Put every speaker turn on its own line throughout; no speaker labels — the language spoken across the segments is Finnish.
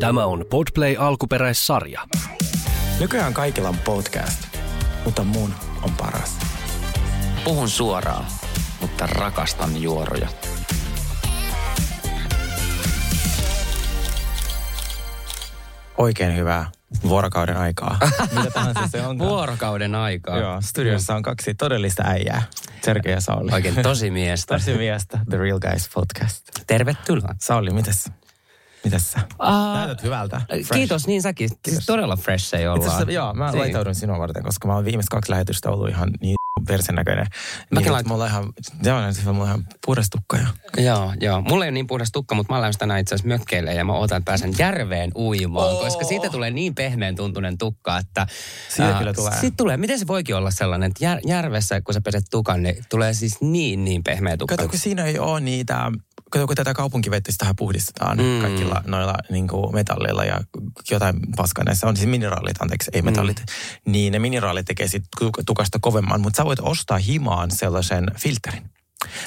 Tämä on Podplay alkuperäissarja.
Nykyään kaikilla on podcast, mutta mun on paras.
Puhun suoraan, mutta rakastan juoroja.
Oikein hyvää vuorokauden aikaa. Mitä tahansa se on.
Vuorokauden aikaa.
Joo, studiossa on kaksi todellista äijää. Sergei ja Sauli.
Oikein tosi miestä.
Tosi miestä. The Real Guys podcast.
Tervetuloa.
Sauli, mitäs? Mitäs sä?
Uh,
Näytät hyvältä. Fresh.
Kiitos, niin säkin. Siis todella fresh ei
Itse
olla.
asiassa, joo, mä
Siin.
laitaudun sinua varten, koska mä oon viimeiset kaksi lähetystä ollut ihan niin persen näköinen.
Mäkin
Niin,
lait-
että mulla on ihan, joo, siis mulla on ihan puhdas tukka jo.
Joo, joo. Mulla ei ole niin puhdas tukka, mutta mä lähdin tänään itse asiassa mökkeille ja mä otan, että pääsen järveen uimaan,
Oo.
koska siitä tulee niin pehmeän tuntunen tukka, että...
Siitä
ää,
kyllä tulee.
Siitä tulee. Miten se voikin olla sellainen, että jär, järvessä, kun sä peset tukan, niin tulee siis niin, niin pehmeä tukka.
Kato, kun siinä ei ole niitä, kato, kun tätä kaupunkivettä sitähän puhdistetaan
Mm.
mm. kaikilla noilla niin kuin metalleilla ja jotain paskaa näissä on siis mineraalit, anteeksi, ei metallit, mm. niin ne mineraalit tekee sit tu- tukasta kovemman, mutta sä voit ostaa himaan sellaisen filterin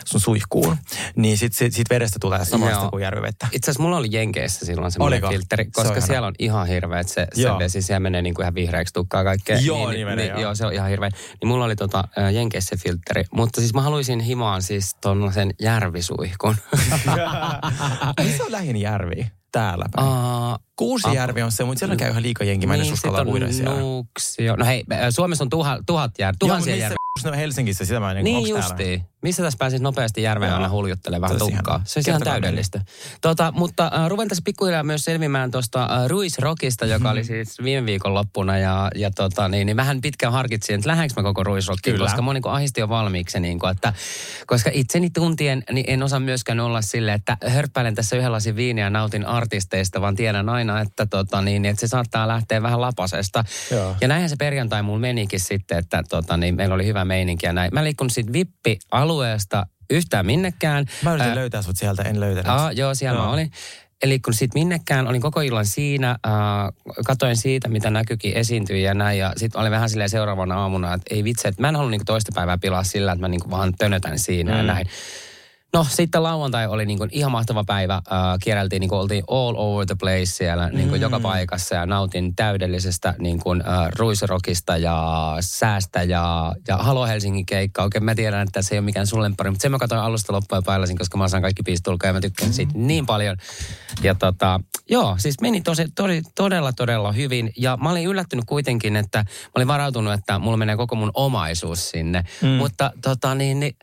sun suihkuun, niin sit, sit, sit vedestä tulee samasta
Joo.
kuin järvivettä.
Itse asiassa mulla oli Jenkeissä silloin semmoinen
Oliko?
filteri,
Se on
koska
ihana.
siellä on ihan hirveä, että se, se vesi siellä menee niin kuin ihan vihreäksi tukkaa kaikkea.
Joo,
niin,
niin menee, joo.
joo. se on ihan hirveä. Niin mulla oli tota, Jenkeissä se filteri, mutta siis mä haluaisin himaan siis tuollaisen järvisuihkun.
Missä on lähin järvi? Täällä päin.
uh,
Kuusijärvi on se, mutta siellä käy ihan liika jengi. Mä en niin, uskalla uida siellä.
Nuuksio. No hei, Suomessa on tuha, tuhat jär,
Joo, mutta
tuhansia järviä.
no Helsingissä sitä mä en
Niin
onks täällä?
Missä tässä pääsis nopeasti järveen aina huljuttelemaan vähän
Tosi
tukkaa. Se olisi ihan täydellistä. Tota, mutta äh, ruven tässä pikkuhiljaa myös selvimään tuosta äh, Ruis Rockista, joka oli siis viime viikon loppuna. Ja, ja tota, niin, niin vähän pitkään harkitsin, että lähdenkö mä koko Ruis Rockiin, koska mä niin ahisti jo valmiiksi. Niin kuin, että, koska itseni tuntien, niin en osaa myöskään olla sille, että hörppäilen tässä yhden lasin viiniä ja nautin artisteista, vaan tiedän aina, että, tota, niin, että se saattaa lähteä vähän lapasesta.
Joo.
Ja näinhän se perjantai mulla menikin sitten, että tota, niin meillä oli hyvä meininki ja näin. Mä liikun sitten vippi-alueesta yhtään minnekään.
Mä yritin
Ää,
löytää sut sieltä, en löytänyt.
Aa, joo, siellä
Joo.
mä olin. Eli kun sitten minnekään, olin koko illan siinä, äh, katoin siitä, mitä näkyikin esiintyi ja näin. Ja sitten olin vähän silleen seuraavana aamuna, että ei vitsi, että mä en halua niinku toista päivää pilaa sillä, että mä niinku vaan tönötän siinä mm. ja näin. No sitten lauantai oli niin kuin ihan mahtava päivä. Äh, kierreltiin, niin kuin oltiin all over the place siellä niin kuin joka paikassa ja nautin täydellisestä niin kuin, äh, ruisrokista ja säästä ja, ja Halo Helsingin keikka. Oikein mä tiedän, että se ei ole mikään sun lemppari, mutta sen mä katsoin alusta loppuun ja pailasin, koska mä saan kaikki biisit ulkoa ja mä tykkään siitä niin paljon. Ja tota, joo, siis meni tosi, todi, todella, todella hyvin. Ja mä olin yllättynyt kuitenkin, että mä olin varautunut, että mulla menee koko mun omaisuus sinne. Mm. Mutta tota niin, niin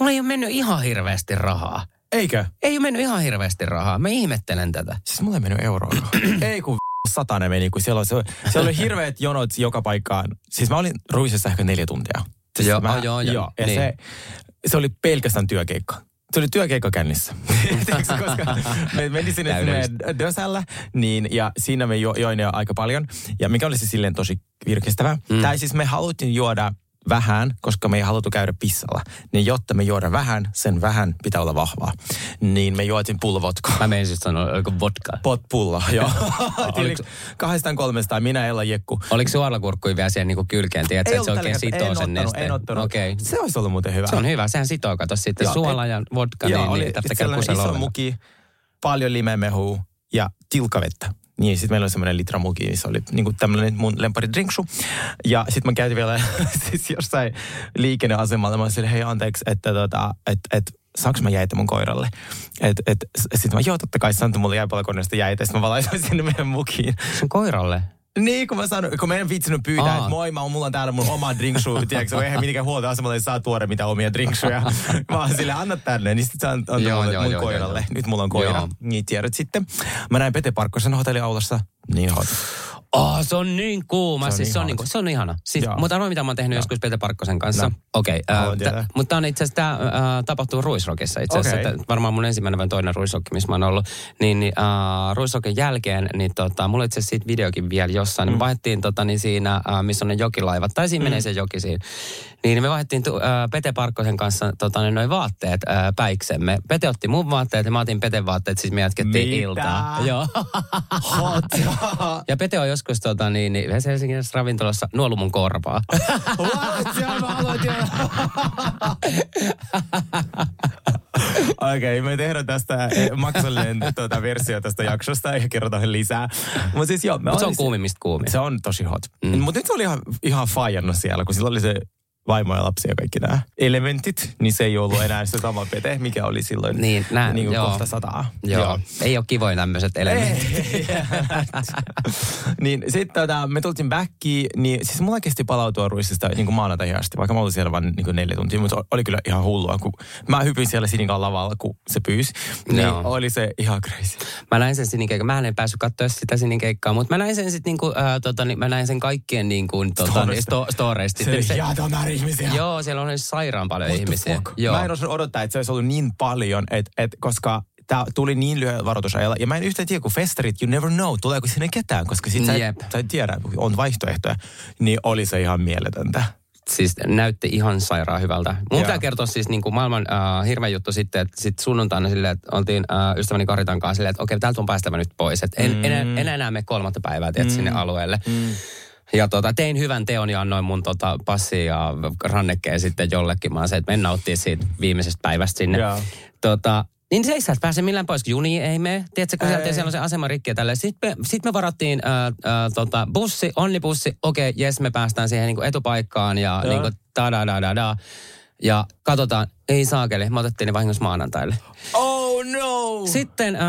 mulla ei ole mennyt ihan hirveästi rahaa.
Eikö?
Ei ole mennyt ihan hirveästi rahaa. Mä ihmettelen tätä.
Siis mulla ei mennyt euroa. ei kun satanen meni, kun siellä, oli, se- siellä oli hirveät jonot joka paikkaan. Siis mä olin ruisessa ehkä neljä tuntia. Siis
Joo,
mä,
oh, joo, joo,
joo. Ja
niin.
se, se oli pelkästään työkeikka. Se oli työkeikka kännissä. Koska me menin sinne, sinne. Dösällä, niin, ja siinä me jo, join jo aika paljon. Ja mikä oli se silleen tosi virkistävä. Mm. Tai siis me haluttiin juoda vähän, koska me ei haluttu käydä pissalla. Niin jotta me juoda vähän, sen vähän pitää olla vahvaa. Niin me juotiin pullovotkoa.
Mä menin siis sanoa, oliko vodka.
Pot pulla, joo.
Oliko-
Tyyli kahdestaan kolmesta, minä Ella Jekku.
Oliko suolakurkkuja vielä siihen niinku kylkeen? Tiedätkö, että se oikein sitoo sen
en ottanut,
nesteen?
En ottanut.
Okei. Okay.
Se olisi ollut muuten hyvä.
Se on hyvä. Sehän sitoo, kato sitten
Joo,
suola ja vodka,
Joo,
niin,
oli
niin tarvitse
sellainen
kusella
iso muki, paljon limemehua ja tilkavettä. Niin, sitten meillä oli semmoinen litra muki, missä oli niinku tämmöinen mun lempari drinksu. Ja sitten mä käytin vielä siis jossain liikenneasemalla. Mä olin hei anteeksi, että tota, et, et, saanko mä jäitä mun koiralle? Et, et, sitten mä, joo totta kai, se antoi mulle jääpalkoneesta jäitä. Sitten mä vaan laitoin sinne meidän mukiin.
Sun koiralle?
Niin, kun mä sanoin, kun mä en viitsinyt pyytää,
Aa.
että moi, mä, mulla on täällä mun oma drinksu, tiedätkö, eihän mitenkään huolta asemalla, ei saa tuoda mitään omia drinksuja. Mä oon sille, anna tänne, niin sitten on
Joo,
mulle,
joo,
mun
joo,
koiralle.
joo.
Nyt mulla on koira.
Joo.
Niin tiedät sitten. Mä näin Pete Parkkosen hotelliaulassa. Niin hot.
Oh, se on niin kuuma.
Se on
siis
niin
se, on
hot.
niinku, se on ihana. Siis,
Joo.
mutta arvoin, mitä mä oon tehnyt joskus Peter Parkkosen kanssa.
No.
Okei. Okay,
Haluan tietää.
mutta on itse asiassa, tämä äh, tapahtuu Ruisrockissa itse asiassa. Että Varmaan mun ensimmäinen vai toinen Ruisrock, missä mä oon ollut. Niin, niin äh, Ruisrockin jälkeen, niin tota, mulla itse asiassa siitä videokin vielä jossain. Mm. Niin me vaihdettiin tota, niin siinä, äh, missä on ne jokilaivat. Tai siinä mm. menee se joki siinä. Niin me vaihdettiin tu, äh, Pete Parkkosen kanssa tota, niin noin vaatteet äh, päiksemme. Pete otti mun vaatteet ja mä otin Peten vaatteet, siis me jatkettiin
Mitä?
iltaa. Joo.
Hot.
Ja Pete on joskus tota, niin, niin, Helsingin ravintolassa nuollut mun korvaa.
What? Siellä mä aloitin. Okei, okay, me tehdään tästä eh, maksullinen tuota, versio tästä jaksosta ja kerrotaan lisää. Mutta siis joo.
Mut se on kuumimmista kuumi.
Se on tosi hot. Mm. Mutta nyt se oli ihan, ihan fajannut siellä, kun sillä oli se vaimo ja lapsi ja kaikki nämä elementit, niin se ei ollut enää se sama pete, mikä oli silloin
niin, nää,
niin kuin
joo.
kohta sataa.
Joo. joo. Ei ole kivoja tämmöiset elementit.
niin sitten tota, me tultiin backiin, niin siis mulla kesti palautua ruissista niin kuin asti, vaikka mä olin siellä vain niin kuin neljä tuntia, mutta oli kyllä ihan hullua, kun mä hypin siellä Sinikan lavalla, kun se pyysi, niin joo. oli se ihan crazy.
Mä näin sen Sinikeikkaa, mä en päässyt katsoa sitä Sinikeikkaa, mutta mä näin sen sitten niinku, äh, tota, niin, mä näin sen kaikkien niinku, tota, niin, sto, storeista.
Se, se, ihmisiä.
Joo, siellä on sairaan paljon
What
ihmisiä.
Joo. Mä en osannut odottaa, että se olisi ollut niin paljon, että, että koska tämä tuli niin lyhyen varoitusajalla. Ja mä en yhtään tiedä, kun festarit, you never know, tuleeko sinne ketään, koska sit sä, et, sä et tiedä, on vaihtoehtoja. Niin oli se ihan mieletöntä
siis näytti ihan sairaan hyvältä. Mun pitää kertoa siis niin kuin maailman äh, hirveä juttu sitten, että sit sunnuntaina silleen, että oltiin äh, ystäväni Karitan kanssa silleen, että okei, täältä on päästävä nyt pois. Että en, mm. en, en, enää mene kolmatta päivää tiedät, mm. sinne alueelle. Mm. Ja tota, tein hyvän teon ja annoin mun tota, passi ja rannekkeen sitten jollekin. Mä se, että mennä nauttia siitä viimeisestä päivästä sinne. Yeah. Tota, niin se ei sieltä pääse millään pois, juni ei mene. Tiedätkö, kun sieltä siellä on se asema rikki ja tälleen. Sitten me, sit me varattiin ää, ää, tota, bussi, onnibussi. Okei, okay, jes, me päästään siihen niin kuin etupaikkaan ja niin kuin, da da da da da. Ja katsotaan, ei saakeli, me otettiin ne vahingossa maanantaille.
Oh no!
Sitten, äh,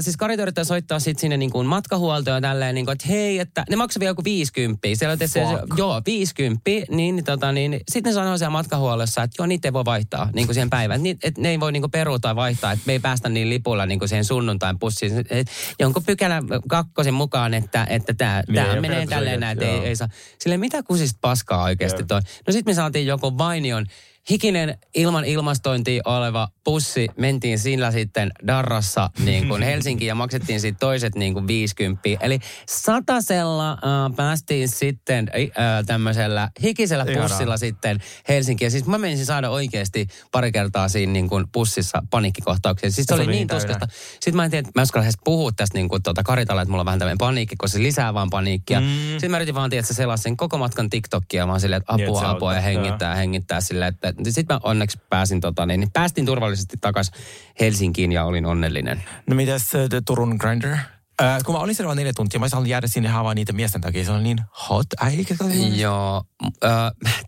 siis Karit yrittää soittaa sitten sinne niin kuin matkahuoltoon ja tälleen, niin kuin, että hei, että ne maksaa vielä joku 50. Siellä on se, joo, 50, niin, niin, tota, niin sitten ne sanoo siellä matkahuollossa, että joo, niitä ei voi vaihtaa niin kuin siihen päivään. Niin, että ne ei voi niin kuin peruuta tai vaihtaa, että me ei päästä niin lipulla niin kuin siihen sunnuntain pussiin. jonkun pykälä kakkosen mukaan, että, että tämä niin, menee tälleen näin, että ei, ei saa. Silleen, mitä kusista paskaa oikeasti toi? No sitten me saatiin joku Vainion hikinen ilman ilmastointia oleva pussi. Mentiin sillä sitten Darrassa niin kuin Helsinkiin ja maksettiin sitten toiset niin kuin 50. Eli satasella äh, päästiin sitten äh, tämmöisellä hikisellä pussilla sitten Helsinkiin. Ja siis mä menisin saada oikeasti pari kertaa siinä niin kuin pussissa paniikkikohtauksia. Siis se, se oli, niin tuskasta. Sitten mä en tiedä, mä en puhua tästä niin kuin tuota Karitalla, että mulla on vähän tämmöinen paniikki, koska se lisää vaan paniikkia. Mm. Sitten mä yritin vaan tiedä, että selaa sen koko matkan TikTokia. Mä oon silleen, että apua, niin, apua ja hengittää, hengittää silleen, että sitten mä onneksi pääsin, tota, niin, päästin turvallisesti takaisin Helsinkiin ja olin onnellinen.
No mitäs Turun Grinder? Äh, kun mä olin siellä neljä tuntia, mä saan jäädä sinne vaan niitä miesten takia. Se on niin hot äikä.
Joo. Äh,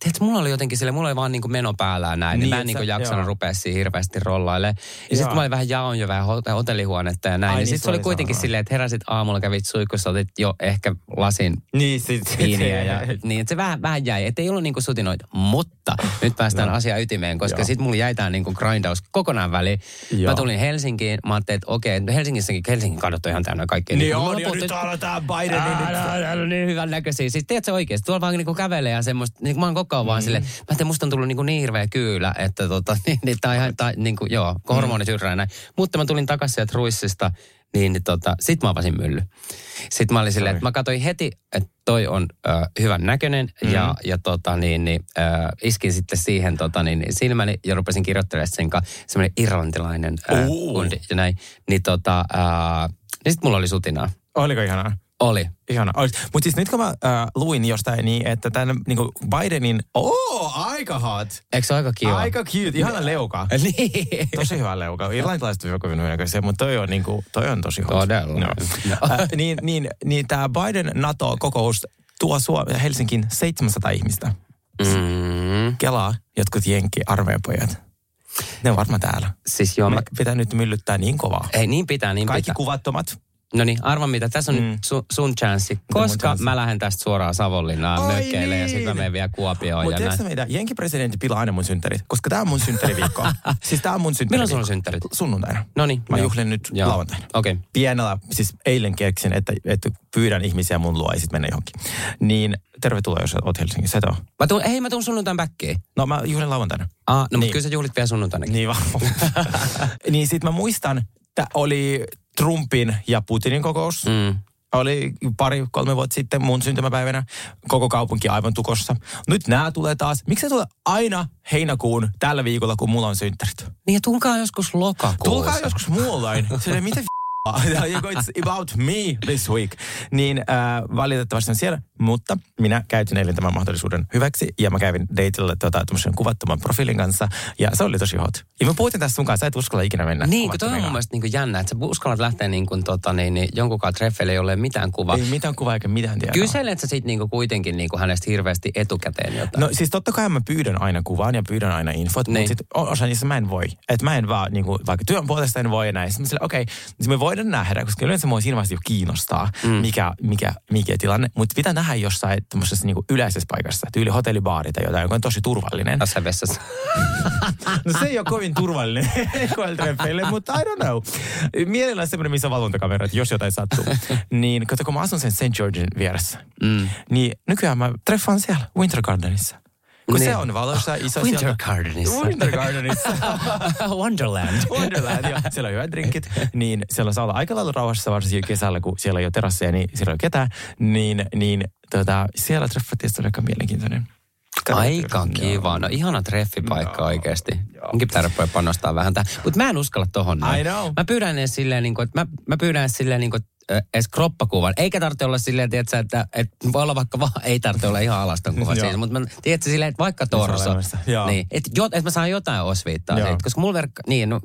tiedätkö, mulla oli jotenkin sille, mulla oli vaan niinku meno päällään näin. Niin, niin mä en niinku jaksanut rupea siihen hirveästi rollaille. Ja sitten mä olin vähän jaon jo vähän hotellihuonetta ja näin. Ai, niin, niin sitten se oli kuitenkin sama. silleen, että heräsit aamulla, kävit suikussa, otit jo ehkä lasin
niin, sit,
viiniä. Ja, niin, että se vähän, vähän jäi. Että ei ollut niinku sutinoita. Mutta nyt päästään no. asiaan ytimeen, koska sitten mulla jäi tää niinku grindaus kokonaan väliin. Joo. Mä tulin Helsinkiin, mä ajattelin, että okei, Helsingissäkin, Helsingin kadot on ihan täynnä kaikkea.
Niin, niin on, ja nyt aletaan Bidenin.
Aa, no, niin hyvän näköisiä. Siis tiedätkö oikeasti, tuolla vaan niinku kävelee ja semmoista, niin mä oon koko ajan mm. vaan silleen, mä ajattelin, musta on tullut niinku niin hirveä kyylä, että tota, niin, niin on ihan, tää, niinku, joo, kun hormonit mm. näin. Mutta mä tulin takaisin sieltä ruissista, niin, tota, sit mä avasin mylly. Sitten mä olin silleen, että mä katsoin heti, että toi on äh, hyvän näköinen mm. ja, ja tota, niin, niin, äh, iskin sitten siihen tota, niin, niin silmäni ja rupesin kirjoittelemaan sen kanssa semmoinen irlantilainen äh, kundi ja näin. Niin tota, äh, niin sitten mulla oli sutinaa.
Oliko ihanaa?
Oli.
Ihana. Mutta siis nyt kun mä äh, luin jostain niin, että tämän niin Bidenin... Oh, aika hot.
Eikö se aika kiva?
Aika cute. Ihana leuka.
niin.
Tosi hyvä leuka. Irlantilaiset on kovin näköisiä, mutta toi on, niin kuin, toi on tosi hot.
Todella. No.
Äh, niin, niin, niin tämä Biden NATO-kokous tuo Suom- Helsinkin 700 ihmistä.
Mm.
Kelaa jotkut jenki armeijapojat. Ne on varmaan täällä.
Siis joo,
Me mä... pitää nyt myllyttää niin kovaa.
Ei, niin pitää, niin
Kaikki
pitää.
kuvattomat.
No niin, arva mitä. Tässä on mm. nyt su, sun chanssi. Koska mä lähden tästä suoraan Savonlinnaan mökkeille niin. ja sitten mä menen vielä Kuopioon.
Mutta tiedätkö meitä, presidentti pilaa aina mun synttärit, koska tää on mun synttäriviikko. siis tää on mun synttäriviikko.
Milloin sulla on synttärit?
Sunnuntaina.
No niin.
Mä juhlin nyt joo. lauantaina.
Okei. Okay.
Pienellä, siis eilen keksin, että, että pyydän ihmisiä mun luo ja sitten mennä johonkin. Niin tervetuloa, jos oot Helsingissä. Et
Mä tuun, hei, mä tuun sunnuntain backiin.
No mä juhlin lauantaina.
Ah, no niin. mutta kyllä sä juhlit vielä sunnuntaina.
Niin vaan. niin sit mä muistan, että oli Trumpin ja Putinin kokous.
Mm.
Oli pari, kolme vuotta sitten mun syntymäpäivänä. Koko kaupunki aivan tukossa. Nyt nämä tulee taas. Miksi se tulee aina heinäkuun tällä viikolla, kun mulla on synttärit?
Niin ja tulkaa joskus lokakuussa.
Tulkaa joskus muulloin. Se mitä It's about me this week. Niin äh, valitettavasti on siellä. Mutta minä käytin eilen tämän mahdollisuuden hyväksi ja mä kävin dateille tota, kuvattoman profiilin kanssa ja se oli tosi hot. Ja mä puhutin tässä sun kanssa, sä et uskalla ikinä mennä.
Niin, kun toi on mun mielestä niin jännä, että sä uskallat lähteä niin kuin, tota, niin, niin, jonkunkaan treffeille, jolle ei mitään kuvaa.
Ei mitään kuvaa eikä mitään tietoa.
Kyselet sä sit niin kuitenkin niin kuin hänestä hirveästi etukäteen jotain?
No siis totta kai mä pyydän aina kuvan ja pyydän aina infot, niin. mutta sitten osa niissä mä en voi. Että mä en vaan, niin kuin, vaikka työn puolesta en voi ja näin. Sitten okei, okay, niin me voidaan nähdä, koska yleensä mua siinä vaiheessa jo kiinnostaa, mm. mikä, mikä, mikä tilanne. Mutta pitää nähdä jossain tämmöisessä niin yleisessä paikassa, tyyli hotellibaari tai jotain, joka on tosi turvallinen.
Tässä vessassa.
no se ei ole kovin turvallinen treffeille, mutta I don't know. Mielellään semmoinen, missä on valvontakamerat, jos jotain sattuu. niin kato, kun mä asun sen St. Georgein vieressä, mm. niin nykyään mä treffaan siellä Winter Gardenissa. Kun niin. se on valossa iso
Winter sieltä. Gardenissa.
Winter Gardenissa.
Wonderland.
Wonderland, joo. Siellä on hyvät drinkit. Niin siellä saa olla aika lailla rauhassa, varsinkin kesällä, kun siellä ei ole terasseja, niin siellä ei ole ketään. Niin, niin tota, siellä treffattiin, se oli aika mielenkiintoinen.
Aika kiva. No ihana treffipaikka no, oikeasti. Onkin pitää panostaa vähän tähän. Mutta mä en uskalla tohon.
I know.
Mä pyydän edes silleen, niin kuin, että mä, mä pyydän silleen, niin kuin, edes kroppakuvan. Eikä tarvitse olla silleen, tiedätkö, että, että voi olla vaikka vaan, ei tarvitse olla ihan alaston kuva siis. Mutta tiedätkö silleen, että vaikka torso. Niin, että, jo, että mä saan jotain osviittaa siitä. Koska mulla verkka, niin no.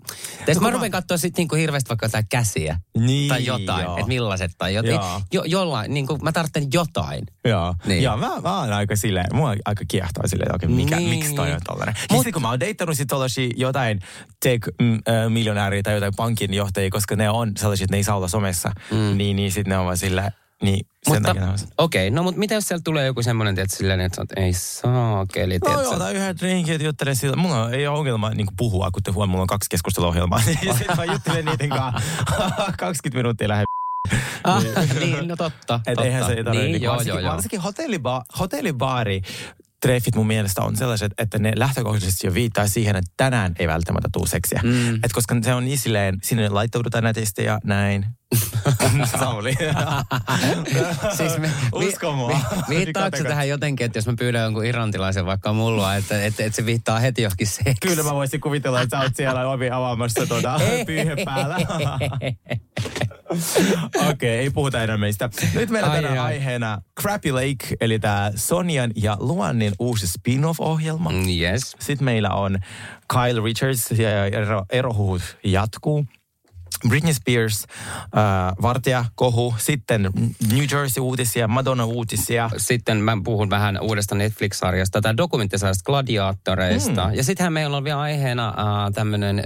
no mä rupean katsoa sitten niinku hirveästi vaikka jotain käsiä.
Niin,
tai jotain, että millaiset tai jotain. Jo, jollain, niin kuin mä tarvitsen jotain.
Joo. Niin. Joo, mä, mä oon aika silleen, mua aika kiehtoo silleen, että mikä, niin. miksi toi on tollainen. Mut, sitten kun mä oon deittannut sit jotain tech-miljonääriä tai jotain pankin johtajia, koska ne on sellaisia, että ne ei saa olla somessa, mm. Niin, niin sitten ne on vaan sillä, niin sen
mutta, okei, okay, no mutta mitä jos siellä tulee joku semmoinen, että silleen, että sanot, ei saa keli,
No joo, tai yhden drinkin, että juttelen sillä. Mulla ei ole ongelma niin puhua, kun te huomaa, mulla on kaksi keskusteluohjelmaa. Niin sitten mä juttelen niiden kanssa 20 minuuttia lähden
Ah, niin, no totta.
Et
totta.
eihän se ei tarvitse.
Niin,
niin,
joo,
varsinkin,
joo.
varsinkin hotelliba, hotellibaari treffit mun mielestä on sellaiset, että ne lähtökohtaisesti jo viittaa siihen, että tänään ei välttämättä tule seksiä. Mm. Et koska se on niin silleen, sinne laittaudutaan nätisti ja näin. Sauli.
siis me,
Usko mua. Vi,
viittaako se tähän jotenkin, että jos mä pyydän jonkun irantilaisen vaikka mullua, että, että, että se viittaa heti johonkin seksi?
Kyllä mä voisin kuvitella, että sä oot siellä ovi avaamassa tuota pyyhe päällä. Okei, okay, ei puhuta enää meistä. Nyt meillä on tänään aiheena Crappy Lake, eli tämä Sonian ja Luannin uusi spin-off-ohjelma.
Mm, yes.
Sitten meillä on Kyle Richards ja ero, erohuhut jatkuu. Britney Spears, äh, vartija, kohu, sitten New Jersey-uutisia, Madonna-uutisia.
Sitten mä puhun vähän uudesta Netflix-sarjasta, tai dokumenttisarjasta gladiaattoreista. Mm. Ja sittenhän meillä on vielä aiheena äh, tämmöinen äh,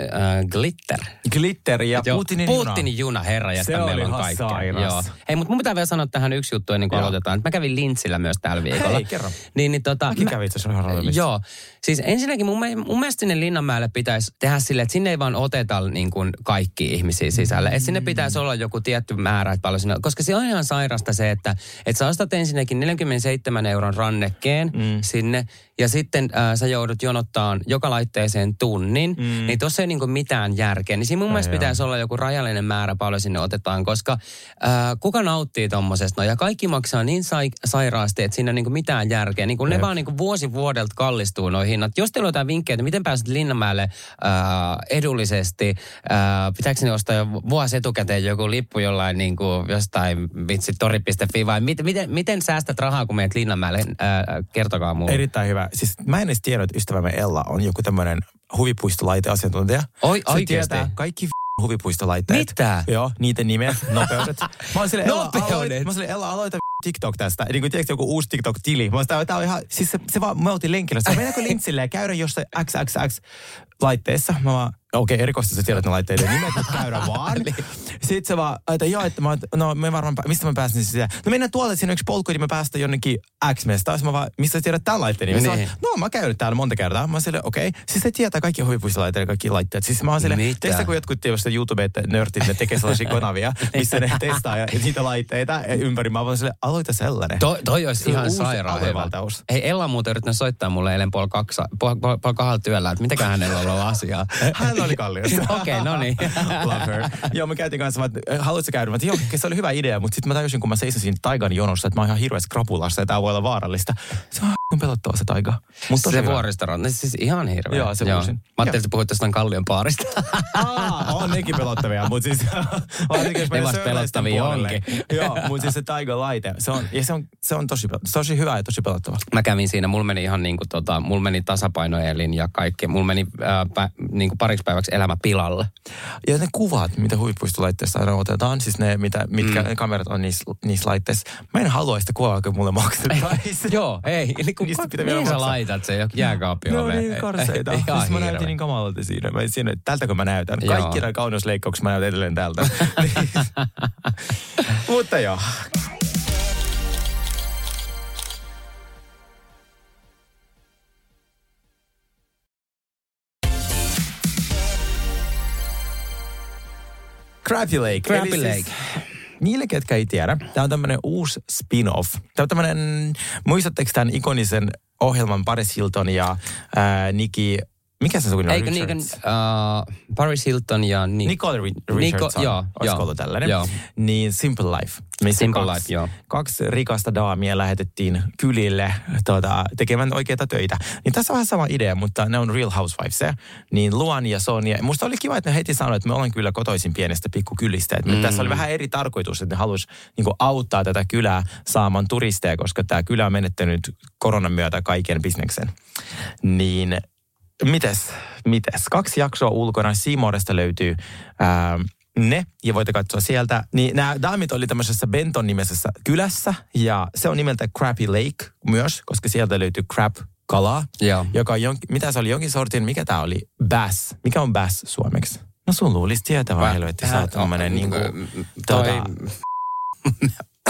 glitter.
Glitter ja
Joo,
Putinin,
Putinin juna. herra, ja meillä on kaikkea. Joo. Hei, mutta mun pitää vielä sanoa tähän yksi juttu ennen kuin Joo. aloitetaan. Mä kävin Lintsillä myös tällä viikolla.
Hei, kerro.
Niin, niin, tota,
Mäkin mä, kävin itse asiassa
Joo. Siis ensinnäkin mun, mun mielestä sinne Linnanmäelle pitäisi tehdä silleen, että sinne ei vaan oteta niin kuin kaikki ihmisiä sisälle. Että sinne pitäisi olla joku tietty määrä, että paljon sinne, koska se on ihan sairasta se, että, että sä ostat ensinnäkin 47 euron rannekkeen mm. sinne ja sitten äh, sä joudut jonottaan joka laitteeseen tunnin, mm. niin tuossa ei niinku mitään järkeä. Niin siinä mun mielestä pitäisi olla joku rajallinen määrä paljon sinne otetaan, koska äh, kuka nauttii tommosesta? No, ja kaikki maksaa niin sai, sairaasti, että siinä ei niinku mitään järkeä. Niinku ne vaan niinku vuosi vuodelta kallistuu noihin hinnat. Jos teillä on jotain vinkkejä, että miten pääset Linnanmäelle äh, edullisesti, äh, pitääkö ne ostaa jo vuosi etukäteen joku lippu jollain niin kuin jostain vitsi tori.fi vai mit, miten, miten säästät rahaa, kun meet Linnanmäelle? Äh, kertokaa mulle.
Erittäin hyvä. Siis mä en edes tiedä, että ystävämme Ella on joku tämmöinen huvipuistolaiteasiantuntija.
Oi,
Se
oikeasti?
tietää kaikki huvipuistolaitteet.
Mitä?
Joo, niiden nimet, nopeudet. Mä oon sille, Ella,
Nopeudet?
aloita, mä silleen, Ella, aloita TikTok tästä. Niin kuin tiedätkö, joku uusi TikTok-tili. Mä oon sitä, tää on ihan, siis se, se vaan, me oltiin lenkillä. Se mennäänkö lintsille ja käydä jossain XXX laitteessa. Mä vaan, okei, okay, erikoista sä tiedät ne laitteiden nimet, mutta käydä vaan. Sitten se vaan, että joo, että mä, no me varmaan, mistä mä pääsen sisään? No mennään tuolle, siinä on yksi polku, niin me päästään jonnekin X-mestaan. Mä vaan, mistä sä tiedät tämän laitteen nimen? Niin. no mä käynyt täällä monta kertaa. Mä oon silleen, okei. Okay. Siis se tietää kaikki huvipuistolaitteet kaikki laitteet. Siis mä oon silleen, teistä kun jotkut tietysti YouTube-nörtit, ne tekee sellaisia kanavia, missä ne testaa ja niitä laitteita ympäri. Mä oon silleen, aloita sellainen.
To, toi olisi ihan sairaan hyvä. Hei, Ella muuten yrittänyt soittaa mulle eilen puoli, kaksa, puoli, puoli, puoli kahdella työllä, että mitäkään hänellä on ollut asiaa.
Hän oli kalliossa.
Okei, okay, no niin.
Love her. Joo, me käytiin kanssa, että haluaisitko käydä? Mä joo, se oli hyvä idea, mutta sitten mä tajusin, kun mä seisosin taigan jonossa, että mä oon ihan hirveässä krapulassa ja tää voi olla vaarallista. Se on pelottava se taiga. Mutta
se vuoristoranta, siis ihan hirveä.
Joo, se voisin.
Mä ajattelin, että puhuit jostain kallion paarista.
Aa, on nekin pelottavia, mutta siis... varsinkin jos
Ne vasta pelottavia onkin.
Joo, mutta siis se taiga-laite, se on, ja se on, se on tosi, tosi hyvä ja tosi pelottava.
Mä kävin siinä, mulla meni ihan niin kuin tota, mulla meni tasapainoelin ja kaikki. Mulla meni ää, pä, niin kuin pariksi päiväksi elämä pilalle.
Ja ne kuvat, mitä huippuistolaitteessa aina otetaan, siis ne, mitä, mitkä mm. kamerat on niissä, niissä laitteissa. Mä en halua sitä kuvaa, kun mulle maksettaisiin.
Joo, ei. Eli kun,
Niistä pitää vielä maksaa.
laitat sen jääkaappi
Ne on niin karseita.
Ihan
Siis mä näytin niin kamalalta siinä. Mä siinä, että tältäkö mä näytän.
Joo.
Kaikki nämä kauneusleikkaukset mä näytän edelleen tältä. Mutta joo. Crabby Lake.
Crabby
Eli
Lake.
niille, ketkä ei tiedä, tämä on tämmöinen uusi spin-off. Tämä on tämmöinen, muistatteko tämän ikonisen ohjelman Paris Hilton ja ää, Nikki, mikä se sukunimi on?
Eikö niinkö
Richards?
uh, Paris Hilton ja... Ni-
Nicole Ri-
Nico-
Richardson,
joo,
olisiko ollut tällainen?
joo.
Niin Simple Life. missä
Simple
kaksi,
Life, joo.
Kaksi rikasta daamia lähetettiin kylille tuota, tekemään oikeita töitä. Niin tässä on vähän sama idea, mutta ne on Real Housewives. Niin Luan ja Sonja. Musta oli kiva, että ne heti sanoivat, että me ollaan kyllä kotoisin pienestä pikkukylistä. Että mm. Tässä oli vähän eri tarkoitus, että ne halusi niin auttaa tätä kylää saamaan turisteja, koska tämä kylä on menettänyt koronan myötä kaiken bisneksen. Niin mites, mites? Kaksi jaksoa ulkona. Seamoresta löytyy ää, ne, ja voitte katsoa sieltä. Niin nämä daamit oli tämmöisessä Benton nimisessä kylässä, ja se on nimeltä Crappy Lake myös, koska sieltä löytyy crab kalaa,
Joo.
joka on jonkin, mitä se oli, jonkin sortin, mikä tämä oli? Bass. Mikä on bass suomeksi? No sun luulisi tietävän, helvetti, sä oot tämmönen niinku,
Toi...
tota,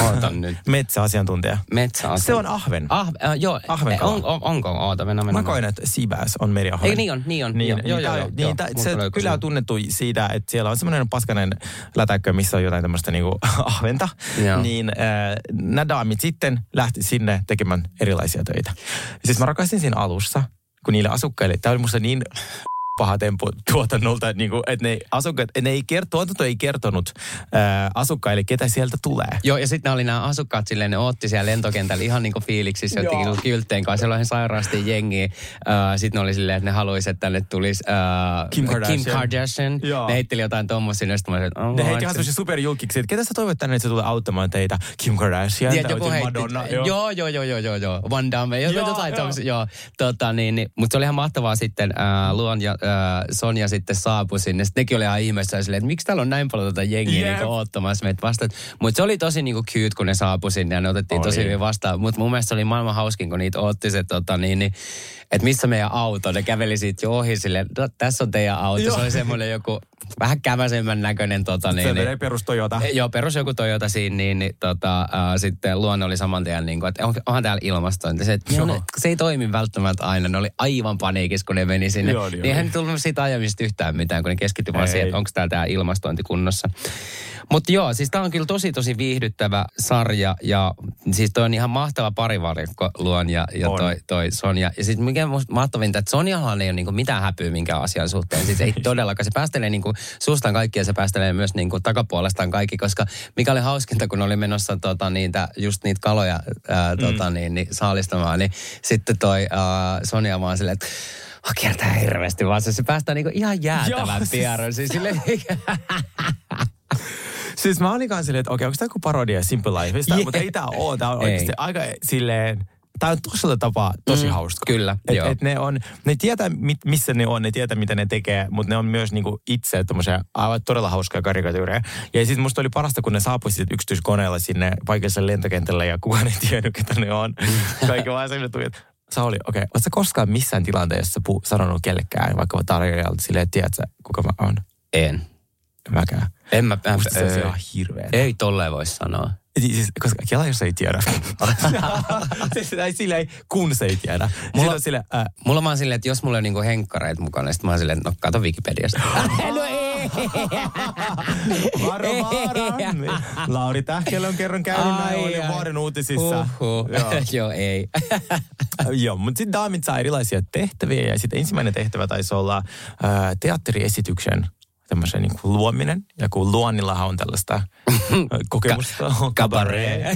Ootan nyt.
metsäasiantuntija.
Metsä
Se on ahven.
Ah, äh, joo.
Ahvenkala.
On, on, onko? Oota, mennään,
Mä
mennään.
koen, että sea bass on meriahven.
Ei, niin on, niin on.
Niin,
joo,
niin,
joo,
tää-
joo,
niin
joo.
tää-
Multa
se kyllä on tunnettu siitä, että siellä on semmoinen paskanen lätäkkö, missä on jotain tämmöistä niinku ahventa.
Joo.
Niin äh, nämä daamit sitten lähti sinne tekemään erilaisia töitä. Siis mä rakastin siinä alussa, kun niille asukkaille, tämä oli musta niin paha tempo tuotannolta, niin kuin, että ne asukkaat, ne ei kert, tuotanto ei kertonut ää, asukkaille, ketä sieltä tulee.
Joo, ja sitten oli nämä asukkaat silleen, ne otti siellä lentokentällä ihan niin kuin fiiliksissä,
Joo.
jotenkin kyltteen kanssa. Siellä oli ihan sairaasti jengiä. Sitten ne oli silleen, että ne haluaisi, että tänne tulisi uh,
Kim Kardashian.
Kim Kardashian.
Joo.
Ne heitteli jotain tommosia, ja sitten mä olin, että oh,
Ne heitti ihan
se-
semmoisia superjulkiksi, että ketä sä toivot tänne, että se tulee auttamaan teitä? Kim Kardashian
Tiedät, joku heitti,
Madonna.
joo. joo, joo, joo, joo, joo, joo. Van Damme, joku,
Joo,
jotain
joo.
tommosia, joo. Tota, niin, niin, mutta se oli ihan mahtavaa sitten, äh, Luon ja äh, Sonja sitten saapui sinne. Sitten nekin oli ihan ihmeessä silleen, että miksi täällä on näin paljon tota jengiä
Jep.
niinku oottamassa meitä vastaan. Mutta se oli tosi niinku cute, kun ne saapui sinne ja ne otettiin
Oli.
tosi hyvin vastaan. Mutta mun mielestä se oli maailman hauskin, kun niitä otti se, tota, niin, niin, että missä meidän auto. Ne käveli siitä jo ohi silleen, no, tässä on teidän auto.
Joo.
Se oli semmoinen joku vähän käväsemmän näköinen. Tota,
Se
niin, niin,
menee perus Toyota.
Eh, Joo, perus joku Toyota siinä, niin, niin tota, äh, sitten luonne oli saman tien, niin kuin, että on, onhan täällä ilmastointi. Se, että ne, se ei toimi välttämättä aina. Ne oli aivan paniikissa, kun ne meni sinne.
Joo,
niin eihän tullut siitä ajamisesta yhtään mitään, kun ne keskittyi vaan siihen, että onko täällä tämä ilmastointi kunnossa. Mutta joo, siis tämä on kyllä tosi tosi viihdyttävä sarja ja siis toi on ihan mahtava parivarikko Luon ja, ja
On.
toi, toi Sonja. Ja sitten mikä mahtavinta, että Sonjahan ei ole niinku mitään häpyä minkään asian suhteen. Siis ei todellakaan. Se päästelee niinku suustaan kaikki ja se päästelee myös niinku takapuolestaan kaikki, koska mikä oli hauskinta, kun oli menossa tota, niitä, just niitä kaloja ää, tota, niin, niin, saalistamaan, niin sitten toi ää, Sonja vaan silleen, että Oh, kiertää hirveästi vaan se, se päästää niinku ihan jäätävän
siis-
pieron. Siis silleen,
Siis mä olin kanssa silleen, että okei, onko tämä joku parodia Simple Lifeista,
Jee.
mutta ei tämä ole. Tämä on
Ei.
oikeasti aika silleen, tämä on tosella tapaa tosi
Mm,
hauska.
kyllä,
et,
joo.
et ne, on, ne tietää, mit, missä ne on, ne tietää, mitä ne tekee, mutta ne on myös niinku itse tommosia aivan todella hauskoja karikatyyreja. Ja sitten musta oli parasta, kun ne saapuivat yksityiskoneella sinne paikalliselle lentokentälle ja kukaan ei tiennyt, ketä ne on. Kaikki vaan sille tuli, että Sauli, okei, okay, ootko koskaan missään tilanteessa pu- sanonut kellekään, vaikka tarjoajalta silleen, että tiedät sä, kuka mä oon?
en.
Mäkään.
En mä, mä
Musta se on ihan hirveetä.
Ei tolleen voi sanoa.
Siis, koska Kela, jos ei tiedä. siis, tai silleen, kun se ei tiedä. Mulla... On silleen, äh,
Mulla mä oon silleen, että jos mulla on niinku henkkareita mukana, sit mä oon silleen, että no kato Wikipediasta. no ei.
varo. Niin. Lauri Tähkelä on kerran käynyt näin, oli vuoden uutisissa.
Uhuh.
Joo.
Joo, ei.
Joo, mutta sitten daamit saa erilaisia tehtäviä ja sitten ensimmäinen tehtävä taisi olla äh, teatteriesityksen tämmöisen niin kuin luominen. Ja kun luonnillahan on tällaista kokemusta.
Kabaree.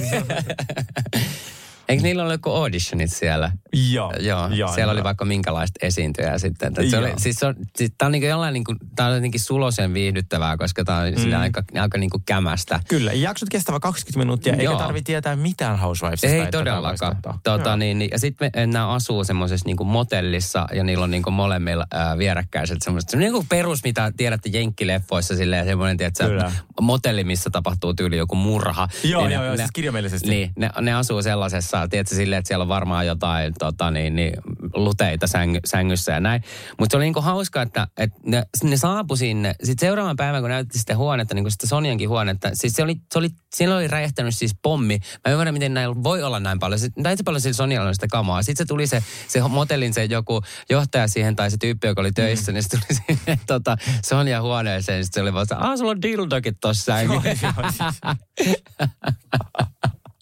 Eikö niillä ole joku auditionit siellä?
Joo.
Joo,
joo
siellä
joo.
oli vaikka minkälaista esiintyjää sitten. Että se oli, siis se on, siis tää on niinku jollain niinku, tää on jotenkin sulosen viihdyttävää, koska tää on mm. aika, aika niinku kämästä.
Kyllä, ja jaksot kestävä 20 minuuttia, eikä
Joo.
tarvitse tietää mitään Housewivesista.
Ei todellakaan. Tota, niin, niin, ja sitten nämä asuu semmoisessa niinku motellissa ja niillä on niinku molemmilla ää, vierekkäiset semmoiset. Se on niinku perus, mitä tiedätte jenkkileffoissa silleen semmoinen, tiedätkö,
Kyllä.
motelli, missä tapahtuu tyyli joku murha.
Joo,
Niin
joo,
ne-
joo,
ne-
siis kirjaimellisesti.
Niin, ne, ne asuu sellaisessa, tiedätkö, silleen, että siellä on varmaan jotain tota, niin, niin, luteita sängy, sängyssä ja näin. Mutta se oli niinku hauska, että, että ne, ne saapui sinne. Sitten seuraavan päivän, kun näytti sitä huonetta, niin kuin sitä Sonjankin huonetta, siis se oli, se oli, siellä oli räjähtänyt siis pommi. Mä ymmärrän, miten näillä voi olla näin paljon. Sitten näin paljon sillä Sonjalla on sitä kamaa. Sitten se tuli se, se motellin se joku johtaja siihen tai se tyyppi, joka oli töissä, mm. niin se tuli sinne tota, Sonjan huoneeseen. Sitten se oli vaan, että, ah, sulla on dildokin tossa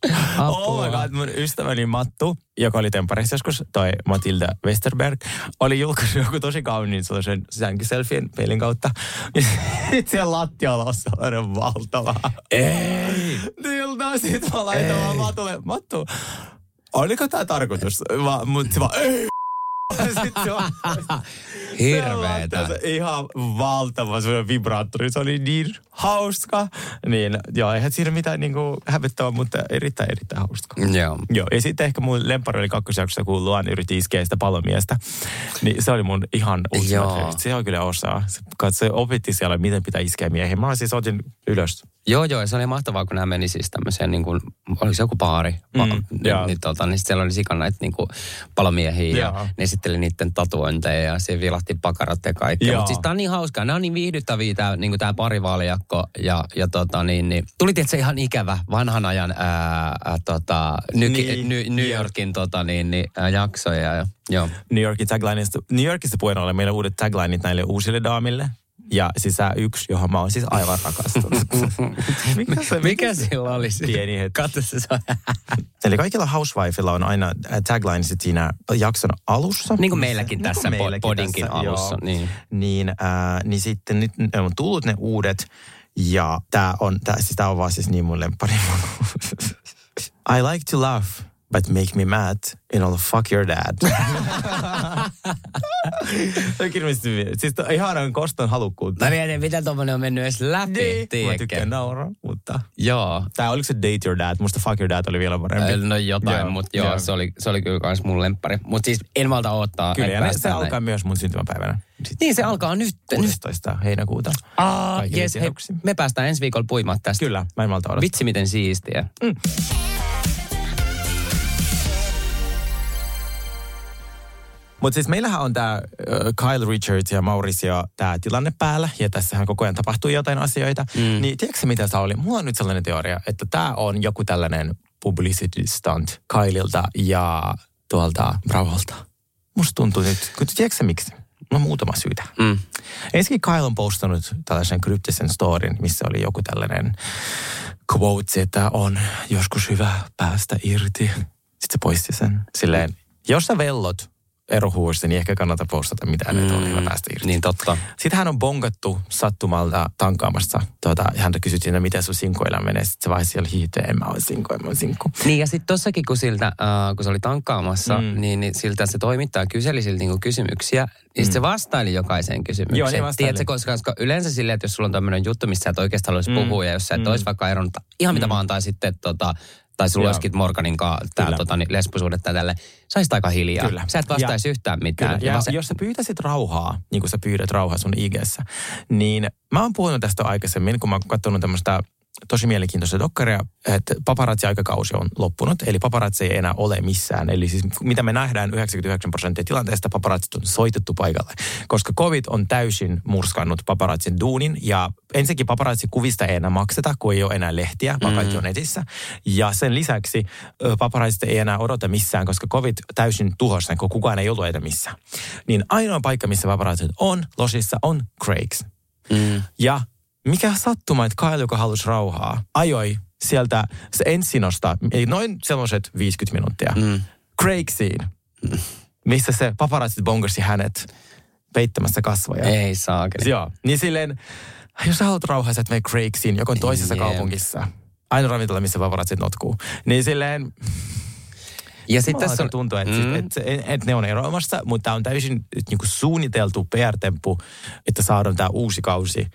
sängyssä.
Oh my god, mun ystäväni Mattu, joka oli Temparissa joskus, toi Matilda Westerberg, oli julkaissut joku tosi kauniin sellaisen sänkyselfien peilin kautta. Ja siellä lattialla on sellainen valtava.
Ei.
Dildo, sit mä laitan vaan Matulle, Mattu, oliko tää tarkoitus? Va, mut se vaan, ei. Sitten se
Hirveetä.
Ihan valtava se vibraattori. Se oli niin hauska. Niin, joo, eihän siinä mitään niinku hävettävää, mutta erittäin, erittäin hauska.
Joo.
Joo, ja sitten ehkä mun lempari oli kakkosjaksossa, kun Luan yritti iskeä sitä palomiestä. Niin se oli mun ihan ultimate. Se on kyllä osaa. Se, opetti siellä, miten pitää iskeä miehiä. Mä siis otin ylös.
Joo, joo, ja se oli mahtavaa, kun nämä meni siis tämmöiseen, niin kuin, oliko se joku baari?
Mm,
Va-
joo.
niin, tota, niin siellä oli sikana näitä niin kuin, palomiehiä ja
Joo.
ne esitteli niiden tatuointeja ja siellä vilahti pakarat ja kaikkea.
Joo.
Mutta siis tää on niin hauskaa, nämä on niin viihdyttäviä tää, niin tää parivaljakko ja, ja tota niin, niin tuli tietysti ihan ikävä vanhan ajan ää, ää, tota, ny,
Niin,
ny, New. Yorkin tota niin, niin, ää, jaksoja ja joo.
New Yorkin taglineista. New Yorkista puheen ollen meillä uudet taglineit näille uusille daamille. Ja siis sä yksi, johon mä oon siis aivan rakastunut. mikä se,
Mikä sillä oli? se?
Pieni hetki.
Katso se, se on
Eli kaikilla housewifeilla on aina äh, taglinesit siinä jakson alussa.
Niin kuin meilläkin
Niin kuin
tässä
meilläkin
podinkin alussa, niin.
Niin, äh, niin sitten nyt on tullut ne uudet. Ja tää on, tää, siis tää on vaan siis niin mun lemppari. I like to laugh, but make me mad and I'll fuck your dad. Se on kirjallisesti hyvin. Siis to- ihanan koston halukkuutta.
Mä mietin, miten tommonen on mennyt edes läpi,
Niin. Mä
tiedätkö?
tykkään nauraa, mutta...
Joo.
Tää oliko se Date Your Dad? Musta Fuck Your Dad oli vielä parempi.
No jotain,
Joo,
mutta joo,
joo.
Se, oli, se oli kyllä kans mun lemppari. Mutta siis en malta odottaa.
Kyllä, ja se alkaa
näin.
myös mun syntymäpäivänä. Sitten
Niin, se alkaa nyt. nyt.
16. heinäkuuta.
Aa, yes, hei, me päästään ensi viikolla puimaan tästä.
Kyllä, mä en malta odottaa.
Vitsi, miten siistiä.
Mutta siis meillähän on tämä Kyle Richards ja Mauricio tämä tilanne päällä, ja tässähän koko ajan tapahtuu jotain asioita. Mm. Niin tiedätkö mitä se oli? Mulla on nyt sellainen teoria, että tämä on joku tällainen publicity stunt Kylelta ja tuolta Bravolta. Musta tuntuu nyt, kun tiedätkö miksi? No muutama syytä.
Mm.
Ensinnäkin Kyle on postannut tällaisen kryptisen storin, missä oli joku tällainen quote, että on joskus hyvä päästä irti. Sitten se poisti sen. Silleen, jos sä vellot erohuuista, niin ehkä kannata postata mitään, että on hyvä päästä irti.
Niin totta.
Sitten hän on bonkattu sattumalta tankaamassa. Tuota, häntä kysyttiin, että miten sun sinkoilla menee. Sitten se vaihe siellä hiihtyy, en mä ole sinko, en mä ole sinko.
Niin ja sitten tossakin, kun, siltä, äh, kun se oli tankkaamassa,
Mm.
mm. niin, niin siltä se toimittaja kyseli siltä niinku kysymyksiä, niin mm. se vastaili jokaiseen kysymykseen.
Joo, niin vastaili.
Tiedätkö, koska, koska yleensä silleen, että jos sulla on tämmöinen juttu, mistä sä et oikeasti haluaisi
Mm.
mm. puhua, ja jos sä et
Mm.
mm. olisi vaikka eronnut ihan mitä
Mm.
vaan, tai sitten tota, tai sulla olisikin Morganin kanssa tota, niin, lesbosuudet tai tälle, sä olisit aika hiljaa.
Kyllä.
Sä et vastaisi
Ja-
yhtään mitään.
Kyllä. Ja
vaan se,
jos sä pyytäisit rauhaa, niin kuin sä pyydät rauhaa sun IGssä, niin mä oon puhunut tästä aikaisemmin, kun mä oon katsonut tämmöistä tosi mielenkiintoista dokkaria, että paparazzi-aikakausi on loppunut, eli paparazzi ei enää ole missään. Eli siis mitä me nähdään 99 prosenttia tilanteesta, paparazzit on soitettu paikalle. Koska covid on täysin murskannut paparazzin duunin, ja ensinnäkin paparazzi-kuvista ei enää makseta, kun ei ole enää lehtiä, vaan kaikki on netissä. Ja sen lisäksi ö, paparazzit ei enää odota missään, koska covid täysin tuhosi kun kukaan ei ollut enää missään. Niin ainoa paikka, missä paparazzit on, losissa, on Craigs.
mm,
Ja mikä sattuma, että Kyle, joka halusi rauhaa, ajoi sieltä se ensinosta, eli noin sellaiset 50 minuuttia,
mm.
Craigsiin, missä se paparazzit bongasi hänet peittämässä kasvoja.
Ei saa
Joo, niin silleen, jos sä haluat rauhaa, sä et mene Craigsiin, joka on toisessa
Jep.
kaupungissa. Ainoa ravintola, missä paparazzit notkuu. Niin silleen,
Ja sitten tässä on...
tuntua, että,
Mm.
mm. et, et, et ne on eroamassa, mutta tämä on täysin niin kuin suunniteltu PR-temppu, että saadaan tämä uusi kausi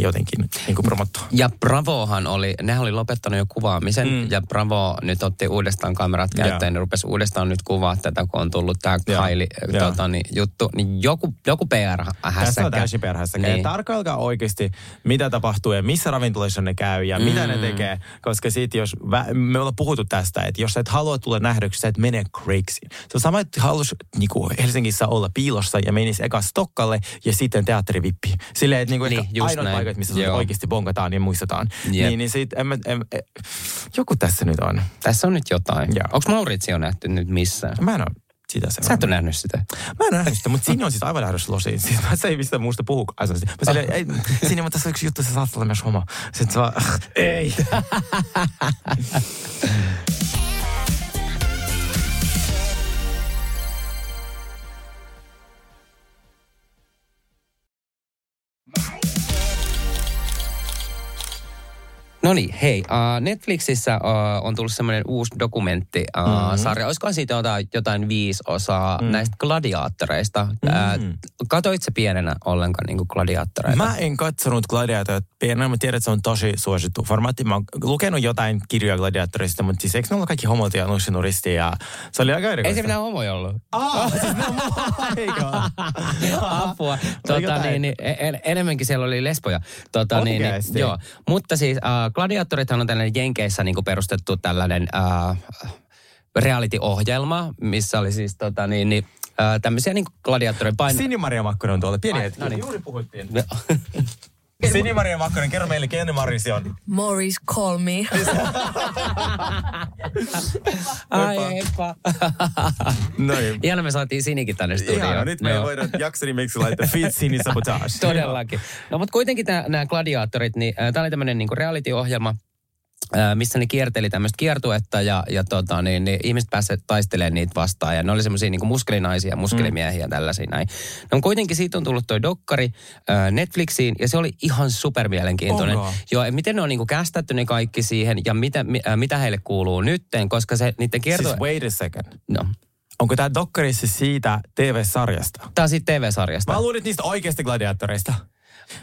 jotenkin niin kuin promottua.
Ja Bravohan oli, nehän oli lopettanut jo kuvaamisen mm. ja Bravo nyt otti uudestaan kamerat
Joo.
käyttöön ja rupesi uudestaan nyt kuvaa tätä, kun on tullut tämä. Kylie
Joo.
tota, niin, juttu. Niin joku, joku PR-hässäkkä.
Tässä on täysin perhässä.
Niin.
Niin. Tarkkailkaa oikeasti, mitä tapahtuu ja missä ravintoloissa ne käy ja mm. mitä ne tekee. Koska sit jos, vä- me ollaan puhuttu tästä, että jos sä et halua tulla nähdyksi, sä et mene crazy. Se on sama, että halus niinku Helsingissä olla piilossa ja menisi eka Stokkalle ja sitten teatterivippi. Silleen, että niinku
Niin,
niin,
just
paikat, missä
Joo.
oikeasti bongataan ja muistetaan.
Jep.
Niin, niin sit, en, mä- en, en, joku tässä nyt on.
Tässä on nyt jotain. Onko Mauritio nähty nyt missään?
Mä en ole sitä
Sä et ole nähnyt sitä.
Mä en nähnyt sitä, mutta siinä on siis aivan lähdössä losiin. Siis mä se ei mistä muusta puhu. Se Mä silleen, ei, siinä on tässä yksi juttu, se saattaa olla myös homo. Sitten se vaan, ei.
No niin, hei. Uh, Netflixissä uh, on tullut semmoinen uusi dokumenttisarja. Uh,
Mhm.
sarja. Olisikohan siitä jotain, jotain viisi osaa mm. näistä gladiaattoreista? Mm. Uh, katoit se pienenä ollenkaan niin kuin gladiaattoreita?
Mä en katsonut Gladiator pienenä, mä tiedän, että se on tosi suosittu formaatti. Mä oon lukenut jotain kirjoja Gladiatorista, mutta siis eikö ne ollut kaikki homot ja nussinuristi ja se oli aika
Ei
erikoista.
se mitään homoja ollut.
Ah, siis ne on eikö?
Apua. Tota, niin, niin, en, enemmänkin siellä oli lesboja. Tota, niin, niin, joo. Mutta siis uh, gladiaattorithan on tällainen Jenkeissä niin kuin perustettu tällainen uh, reality-ohjelma, missä oli siis tota, niin, niin, uh, tämmöisiä niin gladiaattorin paino...
Sini-Maria Makkonen on tuolla. Pieni
Ai,
hetki.
no niin.
Juuri puhuttiin. Sini-Maria Makkonen, kerro meille, kenen Marisi on.
Morris, call me.
Ai, heippa.
No niin.
Ihana me saatiin Sinikin tänne studioon.
Ihana, nyt me ei
Joo.
voida jakso nimeksi laittaa Fit Sini Sabotage.
Todellakin. No mutta kuitenkin nämä gladiaattorit, niin tämä oli tämmöinen niinku reality-ohjelma, missä ne kierteli tämmöistä kiertuetta ja, ja tota, niin, niin ihmiset pääsivät taistelemaan niitä vastaan. Ja ne oli semmoisia niin muskelinaisia, muskelimiehiä ja tällaisia näin. No kuitenkin siitä on tullut toi dokkari ää, Netflixiin ja se oli ihan supermielenkiintoinen.
Onko?
Joo, ja miten ne on niin kästätty ne kaikki siihen ja mitä, mi, ää, mitä heille kuuluu nytten, koska se niiden kiertue...
Siis wait a second.
No,
Onko tämä dokkari siis siitä TV-sarjasta?
tämä on siitä TV-sarjasta.
Mä luulin niistä oikeista gladiaattoreista.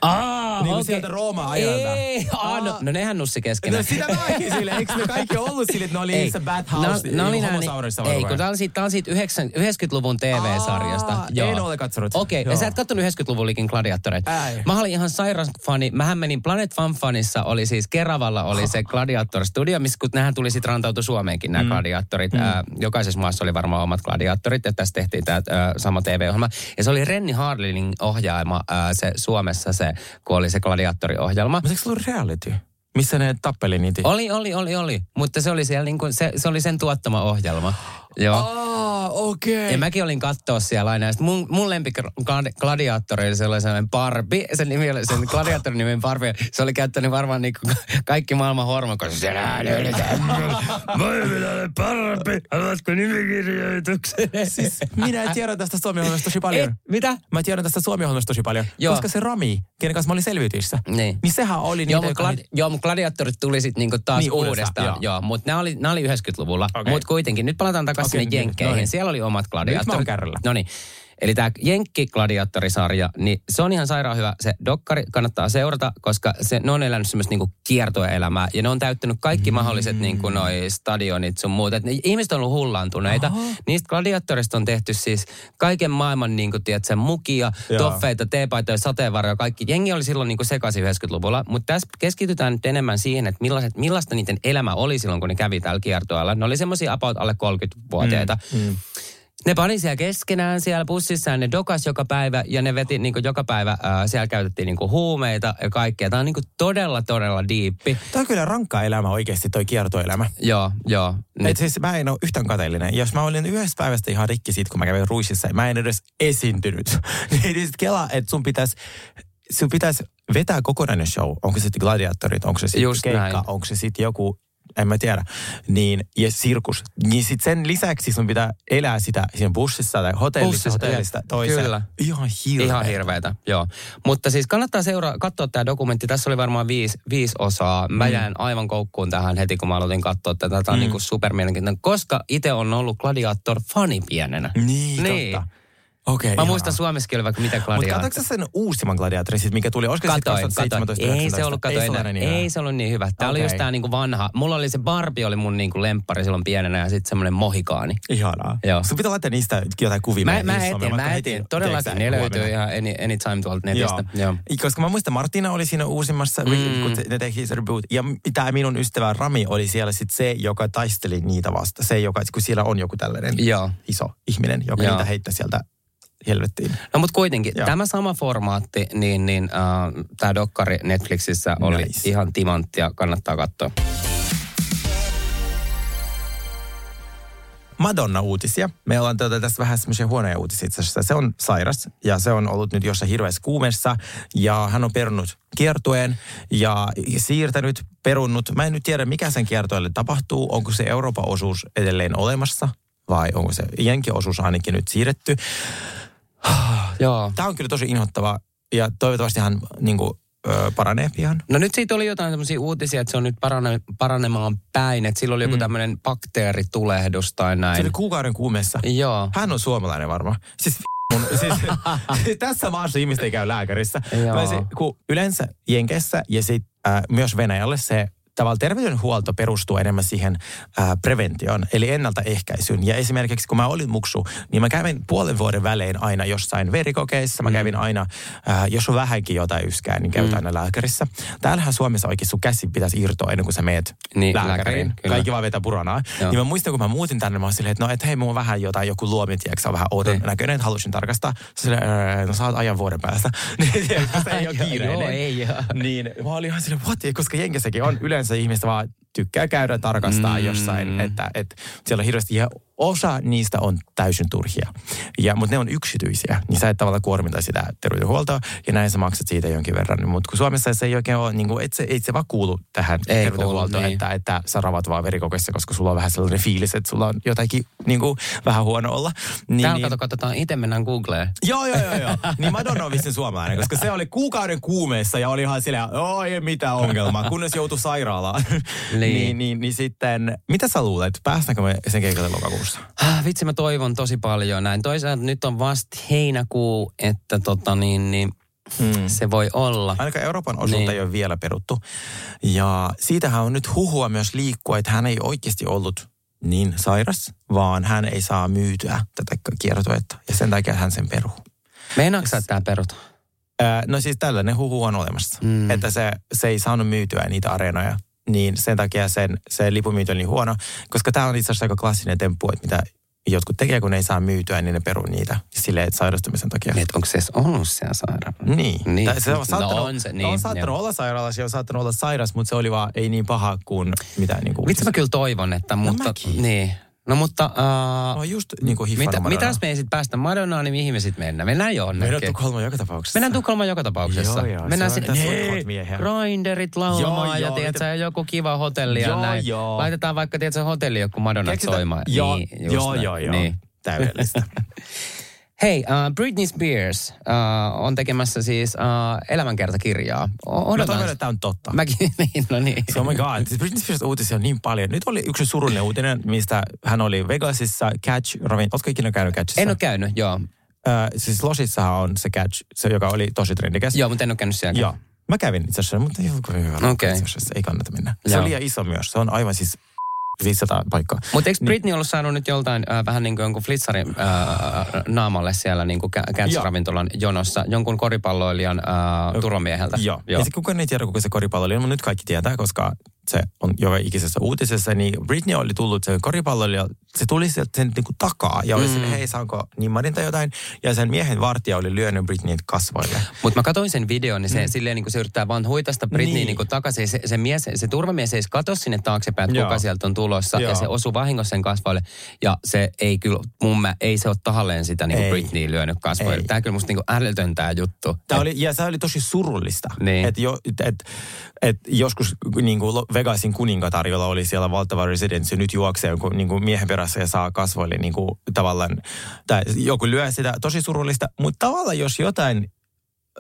Aa,
Niin
okei.
sieltä Rooman ajalta.
Ei, aa, no, no nehän nussi keskenään.
No sitä mäkin sille. Eikö ne kaikki ollut sille, että ne oli niissä bathhouse,
no, no oli nää,
homosaurissa
niin, ei, kun tää on siitä, tää on siitä 90-luvun TV-sarjasta.
Aa, en ole katsonut.
Okei, okay,
Joo.
sä et kattonut 90-luvun liikin gladiattoreita.
Ei.
Mä olin ihan sairas fani. Mähän menin Planet Fan Fanissa, oli siis Keravalla oli se Gladiator Studio, missä kun nähän tuli sitten rantautu Suomeenkin nämä mm. gladiattorit. Mm. Ää, jokaisessa maassa oli varmaan omat gladiattorit, ja tässä tehtiin tämä sama TV-ohjelma. Ja se oli Renni Harlinin ohjaama ää, se Suomessa se, kun oli se gladiattoriohjelma.
Mutta eikö se ollut reality? Missä ne tappeli niitä?
Oli, oli, oli, oli. Mutta se oli siellä niin kuin, se, se oli sen tuottama ohjelma. Joo.
Aa, okei.
Ja mäkin olin katsoa siellä aina. Ja mun, mun lempi gladiaattori oli sellainen Barbie. Sen, nimi oli, sen gladiaattorin nimi Barbie. Se oli käyttänyt varmaan niinku kaikki maailman hormokossa. Siellä löydetään. Moi, minä olen Barbie. Haluatko nimikirjoituksen?
Siis minä en tiedä tästä Suomi-ohjelmasta tosi paljon.
Et, mitä?
Mä tiedän tästä Suomi-ohjelmasta tosi paljon.
Joo.
Koska se Rami, kenen kanssa mä olin selviytyissä.
Niin.
Niin sehän oli niitä,
Joo, mutta
joka...
gladi- joo, mut gladiaattorit tuli sitten niinku taas
Niin, uudestaan,
uudestaan.
joo.
Joo, mutta nämä oli, nää oli 90-luvulla.
Okei.
Okay. Mutta kuitenkin, nyt palataan takaisin Okay, sinne
niin,
Jenkkeihin.
no niin.
Siellä oli omat
mä oon
gladiaattorit.
kärryllä.
No niin. Eli tämä Jenkki-gladiaattorisarja, niin se on ihan sairaan hyvä. Se dokkari kannattaa seurata, koska se, ne on elänyt semmoista niinku kiertoelämää. Ja ne on täyttänyt kaikki mm. mahdolliset niinku noi stadionit sun muut. Et ne, ihmiset on ollut hullaantuneita.
Aha.
Niistä gladiaattorista on tehty siis kaiken maailman niinku, tiedätkö, mukia,
Joo.
toffeita, teepaitoja, sateenvarjoja, kaikki. Jengi oli silloin niinku sekaisin 90-luvulla. Mutta tässä keskitytään nyt enemmän siihen, että millaiset, millaista niiden elämä oli silloin, kun ne kävi täällä kiertoilla. Ne oli semmoisia about alle 30-vuotiaita. Mm. Ne pani siellä keskenään siellä bussissaan, ne dokas joka päivä ja ne veti niin joka päivä, ää, siellä käytettiin niin huumeita ja kaikkea. Tämä on niin todella, todella diippi.
Tämä on kyllä rankka elämä oikeasti, toi kiertoelämä.
Joo, joo.
Et
Nyt,
siis mä en ole yhtään kateellinen. Jos mä olin yhdestä päivästä ihan rikki siitä, kun mä kävin Ruississa, mä en edes esiintynyt. niin sit kela, että sun pitäisi sun pitäis vetää kokonainen show. Onko se sitten gladiatorit, onko se sitten keikka,
näin.
onko se sitten joku en mä tiedä. Niin, ja sirkus. Niin sit sen lisäksi sun pitää elää sitä siinä bussissa tai hotellissa,
Bussissa,
hotellista toiseen.
Kyllä.
Ihan hirveä.
Ihan hirveetä, joo. Mutta siis kannattaa seuraa, katsoa tämä dokumentti. Tässä oli varmaan viisi, viisi osaa. Mä
Mm.
jäin aivan koukkuun tähän heti, kun mä aloitin katsoa tätä. Tämä on mm. niin supermielenkiintoinen, koska itse on ollut Gladiator-fani pienenä.
Niin,
Niin.
totta. Okei,
Mä
ihanaa.
muistan Suomessakin oli vaikka mitä
Mutta
Gladiator.
katsoitko sen uusimman gladiatorin, sit, mikä tuli? Olisiko se
Katoin,
2017
katoin. Ei se ollut, kato
ei se
enää.
ole niin
ei
hyvä.
se ollut niin hyvä. Tämä oli
Okei.
just tää niinku vanha. Mulla oli se Barbie oli mun niinku lemppari silloin pienenä ja sitten semmoinen mohikaani.
Ihanaa.
Joo.
Sun pitää laittaa niistä jotain kuvia.
Mä, mä etin, mä etin. Todellakin, ne löytyy ihan any, anytime tuolta netistä.
Joo.
Joo.
Koska mä muistan, Martina oli siinä uusimmassa, mm. kun se- ne teki se reboot. Ja tämä minun ystävä Rami oli siellä sit se, joka taisteli niitä vasta. Se, joka, kun siellä on joku tällainen
Joo.
iso ihminen, joka
Joo.
niitä heittää sieltä helvettiin.
No mutta kuitenkin,
Joo.
tämä sama formaatti, niin, niin äh, tämä dokkari Netflixissä oli
Nice.
ihan timanttia, kannattaa katsoa.
Madonna-uutisia. Me ollaan tuota, tässä vähän semmoisia huonoja uutisia itse asiassa. Se on sairas ja se on ollut nyt jossain hirveässä kuumessa ja hän on perunut kiertueen ja siirtänyt, perunnut. Mä en nyt tiedä, mikä sen kiertueelle tapahtuu. Onko se Euroopan osuus edelleen olemassa vai onko se Jenki-osuus ainakin nyt siirretty.
Joo.
Tämä on kyllä tosi inhottava ja toivottavasti hän niin kuin, ö, paranee pian.
No nyt siitä oli jotain tämmöisiä uutisia, että se on nyt parane, paranemaan päin, että sillä oli joku
Mm.
tämmöinen bakteeritulehdus tai
Se
näin.
oli kuukauden kuumessa.
Joo.
Hän on suomalainen varmaan. Siis, mun, siis, siis tässä maassa ihmiset ei käy lääkärissä.
Joo.
Mä se, kun yleensä Jenkessä ja sit, äh, myös Venäjälle se tavallaan terveydenhuolto perustuu enemmän siihen äh, preventioon, eli ennaltaehkäisyyn. Ja esimerkiksi kun mä olin muksu, niin mä kävin puolen vuoden välein aina jossain verikokeissa. Mä
Mm.
kävin aina, äh, jos on vähänkin jotain yskää, niin käyt aina lääkärissä. Täällähän Suomessa oikein sun käsi pitäisi irtoa ennen kuin sä meet
Niin,
lääkäriin.
lääkäriin, kyllä.
Kaikki vaan vetää puranaa.
Joo.
Niin mä muistan, kun mä muutin tänne, mä silleen, että no, et hei, mulla on vähän jotain, joku luomi, tiedätkö, on vähän oudon
Niin.
näköinen, että halusin tarkastaa. Silleen, "Öö, no saat ajan vuoden päästä. niin, se ei ole kiireinen.
joo, ei joo.
Niin mä olin ihan silleen, what? Koska Jenkessäkin on yleensä ihmistä vaan tykkää käydä tarkastaa
Mm.
jossain, että, että siellä on hirveästi, ja osa niistä on täysin turhia. Ja, mutta ne on yksityisiä, niin sä et tavallaan kuormita sitä terveydenhuoltoa, ja näin sä maksat siitä jonkin verran. Mutta kun Suomessa se ei oikein ole, niin kuin, et se, ei se vaan kuulu tähän
Ei
terveydenhuoltoon,
kuulu, niin.
että, että sä ravat vaan verikokeissa, koska sulla on vähän sellainen fiilis, että sulla on jotakin niin kuin, vähän huono olla. Niin,
Täällä
niin,
kato, katsotaan, itse mennään Googleen.
Joo, joo, joo, joo. Niin Madonna on vissiin suomalainen, koska se oli kuukauden kuumeessa ja oli ihan silleen, oo, ei mitään ongelmaa, kunnes joutui sairaalaan.
Niin.
niin, niin, niin sitten, mitä sä luulet, päästäänkö me sen keikalle lokakuussa?
Ah, vitsi, mä toivon tosi paljon näin. Toisaalta nyt on vasta heinäkuu, että tota niin, niin
Hmm.
se voi olla.
Ainakaan Euroopan osuutta
Niin.
ei ole vielä peruttu. Ja siitähän on nyt huhua myös liikkua, että hän ei oikeasti ollut niin sairas, vaan hän ei saa myytyä tätä kiertoetta. Ja sen takia hän sen peruu.
Meinaatko sä, että tää perutaan?
Öö, no siis tällainen huhu on olemassa,
mm.
että se, se ei saanut myytyä niitä areenoja. Niin sen takia sen, se lipumyynti on niin huono, koska tämä on itse asiassa aika klassinen temppu, että mitä jotkut tekee, kun ne ei saa myytyä, niin ne peruu niitä silleen, että sairastumisen takia.
Niin, onko se edes ollut siellä sairaala?
Niin.
Niin.
Tai Se on saattanut,
No on se, niin,
on saattanut olla sairaalassa ja on saattanut olla sairas, mutta se oli vaan ei niin paha kuin mitä niin kuin
Vitsi mä kyllä toivon, että mutta...
mäkin.
niin. No mutta... Uh,
oon just niin kuin
mitä,
hiffannut
mitä
Madonnaa.
jos me ei sit päästä Madonnaan, niin mihin me sitten mennään? Mennään jonnekin.
Meidän Tukholma joka tapauksessa.
Mennään Tukholmaan joka tapauksessa.
Joo, joo,
Mennään
football-miehiä.
grinderit laulamaan
Joo,
ja
joo,
tiedätkö,
niitä-
joku kiva hotelli ja
Joo,
näin.
joo.
Laitetaan vaikka tiedätkö, hotelli joku Madonna soimaan.
Joo,
niin,
joo, joo, joo.
Niin.
Täydellistä.
Hei, uh, Britney Spears uh, on tekemässä siis uh, elämänkertakirjaa. O-
Mä
Odotan.
toivon, että tämä on totta.
Mäkin, niin, no niin.
So, oh my god, siis Britney Spears uutisia on niin paljon. Nyt oli yksi surullinen uutinen, mistä hän oli Vegasissa Catch Ravin. Oletko ikinä käynyt Catchissa?
En ole käynyt, joo.
Äh, siis Losissahan on se Catch, se, joka oli tosi trendikäs.
Joo, mutta en ole käynyt siellä.
Joo. Mä kävin itse asiassa, mutta ei hyvä.
Okei.
Itse asiassa ei kannata mennä. Se
Joo.
on liian iso myös. Se on aivan siis 500 paikkaa.
Mutta eikö
Niin.
Britney ollut saanut nyt joltain äh, vähän niin kuin jonkun flitsarin äh, naamalle siellä niin kuin jonossa jonkun koripalloilijan äh, turvamieheltä?
Joo. Joo. Ja kukaan ei tiedä, kuka se koripallo oli, mutta nyt kaikki tietää, koska se on joka ikisessä uutisessa, niin Britney oli tullut se koripalloilija, se tuli sieltä sen niin kuin takaa ja oli mm. sille, hei saanko nimmarin tai jotain, ja sen miehen vartija oli lyönyt Britneyn kasvoille.
Mutta mä katsoin sen videon, niin se, mm. silleen, niin kuin se yrittää vaan huitasta Britney niin.
Niin.
niin kuin takaisin. Se, se, mies, se turvamies ei katso sinne taaksepäin, että
Joo.
kuka sieltä on tulossa
Joo.
ja se osui vahingossa sen kasvoille. Ja se ei kyllä, mun mä, ei se ole tahalleen sitä niin kuin Britney lyönyt kasvoille.
Ei.
Tämä kyllä musta niin kuin älytön tää juttu.
Tämä oli, ja se oli tosi surullista.
Niin.
Et jo, et, et, et joskus niin kuin Vegasin kuningatar, jolla oli siellä valtava residenssi, nyt juoksee niin kuin miehen perässä ja saa kasvoille niin kuin, tavallaan, tai joku lyö sitä, tosi surullista. Mutta tavallaan jos jotain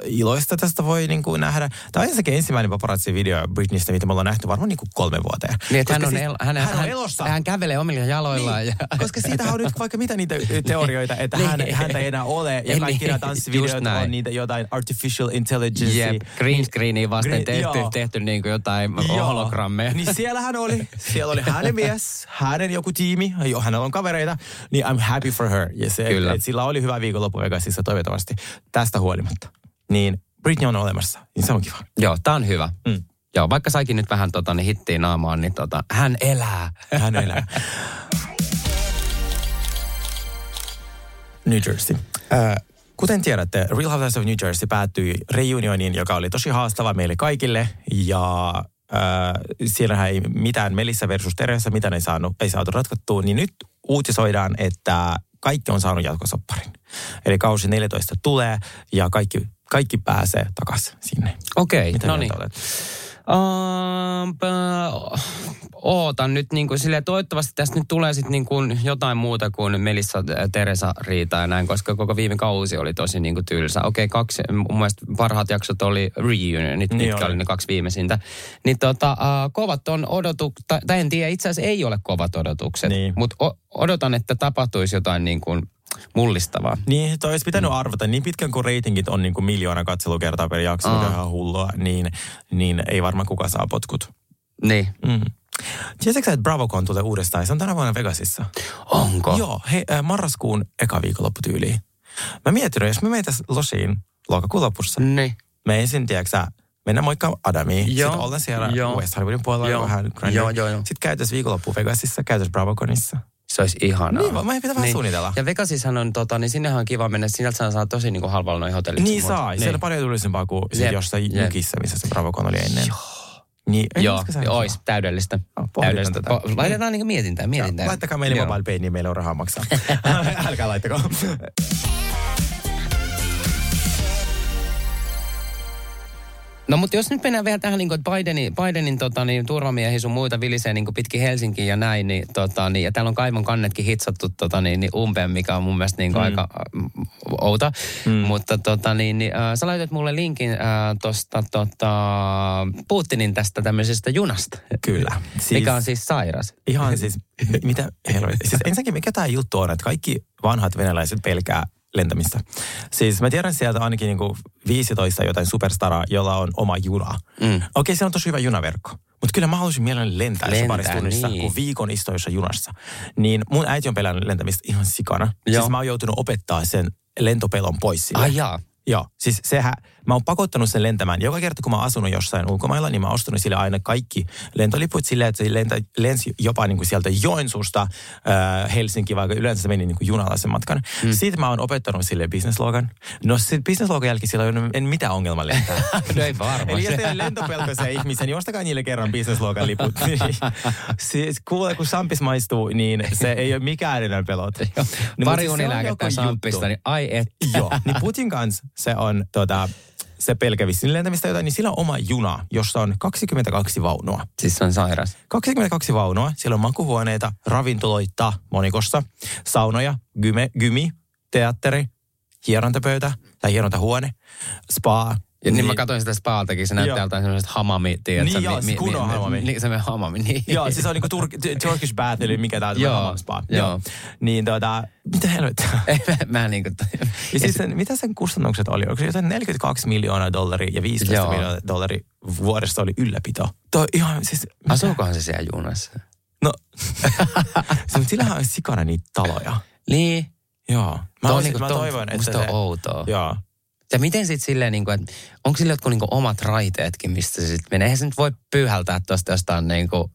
iloista tästä voi niin kuin nähdä. Tämä on ensinnäkin ensimmäinen paparazzi-video Britneystä, mitä me ollaan nähty varmaan niin kuin kolme vuoteen.
Niin, että hän on,
siis-
el, hän,
hän, on elossa.
Hän kävelee omilla jaloillaan.
Niin,
ja,
koska siitä on nyt vaikka mitä niitä teorioita, että
Niin.
hän, häntä ei enää ole. Ja
Niin,
kaikki nämä tanssivideot on niitä jotain artificial intelligence.
Jep, green screeniin vasten
Green-
tehty,
joo.
tehty niin kuin jotain
Joo.
hologrammeja.
Niin siellä hän oli. Siellä oli hänen mies, hänen joku tiimi, jo, hänellä on kavereita. Niin I'm happy for her. Ja se,
Kyllä.
Et sillä oli hyvä viikonloppu Vegasissa toivottavasti tästä huolimatta. Niin Britney on olemassa, niin se on kiva.
Joo, tää on hyvä.
Mm.
Joo, vaikka saikin nyt vähän tota, niin hittiin naamaan, niin tota, hän elää.
Hän elää. New Jersey. Äh, kuten tiedätte, Real Housewives of New Jersey päättyi reunioniin, joka oli tosi haastava meille kaikille. Ja äh, siellähän ei mitään Melissa versus Teresa, mitä ei, saanut, ei saatu ratkottua. Niin nyt uutisoidaan, että kaikki on saanut jatkosopparin. Eli kausi 14 tulee ja kaikki, kaikki pääsee takaisin sinne.
Okei,
Mitä
no niin. Um, ootan nyt niin kuin silleen, toivottavasti tästä nyt tulee sitten niin kuin jotain muuta kuin Melissa äh, Teresa riita ja näin, koska koko viime kausi oli tosi niin kuin tylsä. Okei, kaksi, mun mielestä parhaat jaksot oli reunionit,
Niin
mitkä
oli.
oli ne kaksi viimeisintä. Niin tota, uh, kovat on odotukset, tai, en tiedä, itse asiassa ei ole kovat odotukset,
Niin.
mutta odotan, että tapahtuisi jotain niin kuin mullistavaa.
Niin, toi olisi pitänyt arvata. Niin pitkän kuin reitingit on niin kuin miljoona katselukertaa per jakso, mikä on ihan hullua, niin, niin ei varmaan kuka saa potkut.
Niin.
Mm. Tiedätkö sä, että BravoCon tulee uudestaan? Se on tänä vuonna Vegasissa.
Onko?
Joo, hei, äh, marraskuun eka viikonlopputyyliin. Mä mietin, jos me meitäs losiin lokakuun lopussa,
Niin.
me ensin, tiedätkö mennään moikkaa Adamiin.
Joo,
Sitten ollaan siellä
joo.
West Hollywoodin puolella
Joo,
vähän
joo, joo, joo.
Sitten käytäisiin viikonloppu Vegasissa, käytäisiin BravoConissa.
Se olisi ihanaa.
Niin, mä pitää vähän suunnitella.
Ja Vegasissahan on, tota, niin sinnehän on kiva mennä. Sinältä saa, saa tosi niin kuin halvalla noin hotellit.
Niin saa.
muut.
Siellä on paljon edullisempaa kuin
Jep,
jossain
jep.
jukissa, missä se BravoCon oli ennen. Joo. Niin,
Joo, ois täydellistä.
No,
täydellistä.
tätä.
Po- laitetaan niin mietintään, mietintään.
Laittakaa meille
Joo.
mobile pay, niin meillä on rahaa maksaa. Älkää laittako.
No mutta jos nyt mennään vielä tähän, niin kuin, että Bidenin, Bidenin tota, niin, turvamiehiä sun muita vilisee niin pitkin Helsinkiin ja näin, niin, tota, niin, ja täällä on kaivon kannetkin hitsattu tota, niin, niin umpeen, mikä on mun mielestä niin kuin mm. aika äh, outa. Mm. Mutta tota, niin, niin, äh, sä laitat mulle linkin äh, tuosta tota, Putinin tästä tämmöisestä junasta.
Kyllä.
Siis... Mikä on siis sairas.
Ihan siis, mi- mitä helvetti. Siis ensinnäkin mikä tämä juttu on, että kaikki vanhat venäläiset pelkää lentämistä. Siis mä tiedän sieltä ainakin niinku 15 jotain superstaraa, jolla on oma juna.
Mm.
Okei, se on tosi hyvä junaverkko. Mutta kyllä mä haluaisin mielelläni lentää, lentää parissa tunnissa,
niin.
kun viikon istua jossain junassa. Niin mun äiti on pelännyt lentämistä ihan sikana.
Joo.
Siis mä oon joutunut opettaa sen lentopelon pois sille.
Ai jaa.
Joo, siis sehän, mä oon pakottanut sen lentämään. Joka kerta, kun mä oon asunut jossain ulkomailla, niin mä oon ostanut sille aina kaikki lentoliput silleen, että se lentä, lensi jopa niin kuin sieltä Joensuusta äh, Helsinki, vaikka yleensä se meni niin kuin junalla sen matkan. Mm. Sitten mä oon opettanut sille businesslogan. No se businesslogan jälkeen sillä ole en mitään ongelma lentää.
No ei varmaan.
Eli jos teillä on lentopelkoisia ihmisiä, niin ostakaa niille kerran businesslogan liput. siis kuule, kun sampis maistuu, niin se ei ole mikään enää pelot.
Pari
No, mutta se on
unilääkettä sampista, niin ai et.
Joo, niin Putin kanssa se on tota, se pelkä vissiin lentämistä jotain, niin sillä on oma juna, jossa on 22 vaunua.
Siis se on sairas.
22 vaunua, siellä on makuhuoneita, ravintoloita monikossa, saunoja, gyme, gymi, teatteri, hierontapöytä tai hierontahuone, spa.
Ja niin, mä katsoin sitä spaaltakin, se näyttää
Joo.
jotain semmoiset hamami, tiedätkö?
Niin joo, se kunnon hamami.
Niin, se hamami, niin.
Joo, siis se on niinku tur- Turkish bath, eli mikä tää on,
Joo,
hammam spa.
joo.
Niin tota, mitä helvettiä?
Ei, mä, mä niin kuin...
Ja siis sen, mitä sen kustannukset oli? Onko se jotain 42 miljoonaa dollaria ja 15
Joo.
miljoonaa dollaria vuodesta oli ylläpito? Toi ihan siis...
Asuukohan se siellä junassa?
No, se, mutta sillähän on sikana niitä taloja.
Niin.
Joo. Mä,
Tuo
olisin,
niinku-
mä toivon, että
musta
se...
on outoa.
Joo.
Ja miten sitten silleen, niin kuin, että onko sillä jotkut niin kuin omat raiteetkin, mistä se sitten menee? Eihän se nyt voi pyyhältää tuosta jostain niin kuin,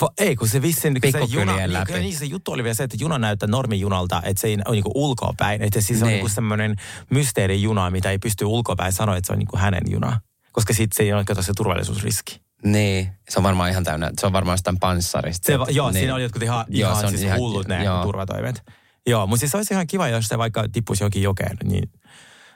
Va, ei, kun se vissiin... kun se
Pikkukylien
juna,
läpi.
Niin, niin, se juttu oli vielä se, että juna näyttää normijunalta, että se ei ole niinku ulkoapäin. Että siis on
Niin.
niinku semmoinen mysteerijuna, mitä ei pysty ulkoapäin sanoa, että se on niinku hänen juna. Koska sitten se ei ole se turvallisuusriski.
Niin, se on varmaan ihan täynnä, se on varmaan jostain panssarista.
Se, va- joo,
niin.
siinä oli jotkut ihan,
Joo,
ihan
se on
siis
ihan-
hullut ne
joo.
turvatoimet. Joo, mutta siis se olisi ihan kiva, jos se vaikka tippuisi jokin jokeen, niin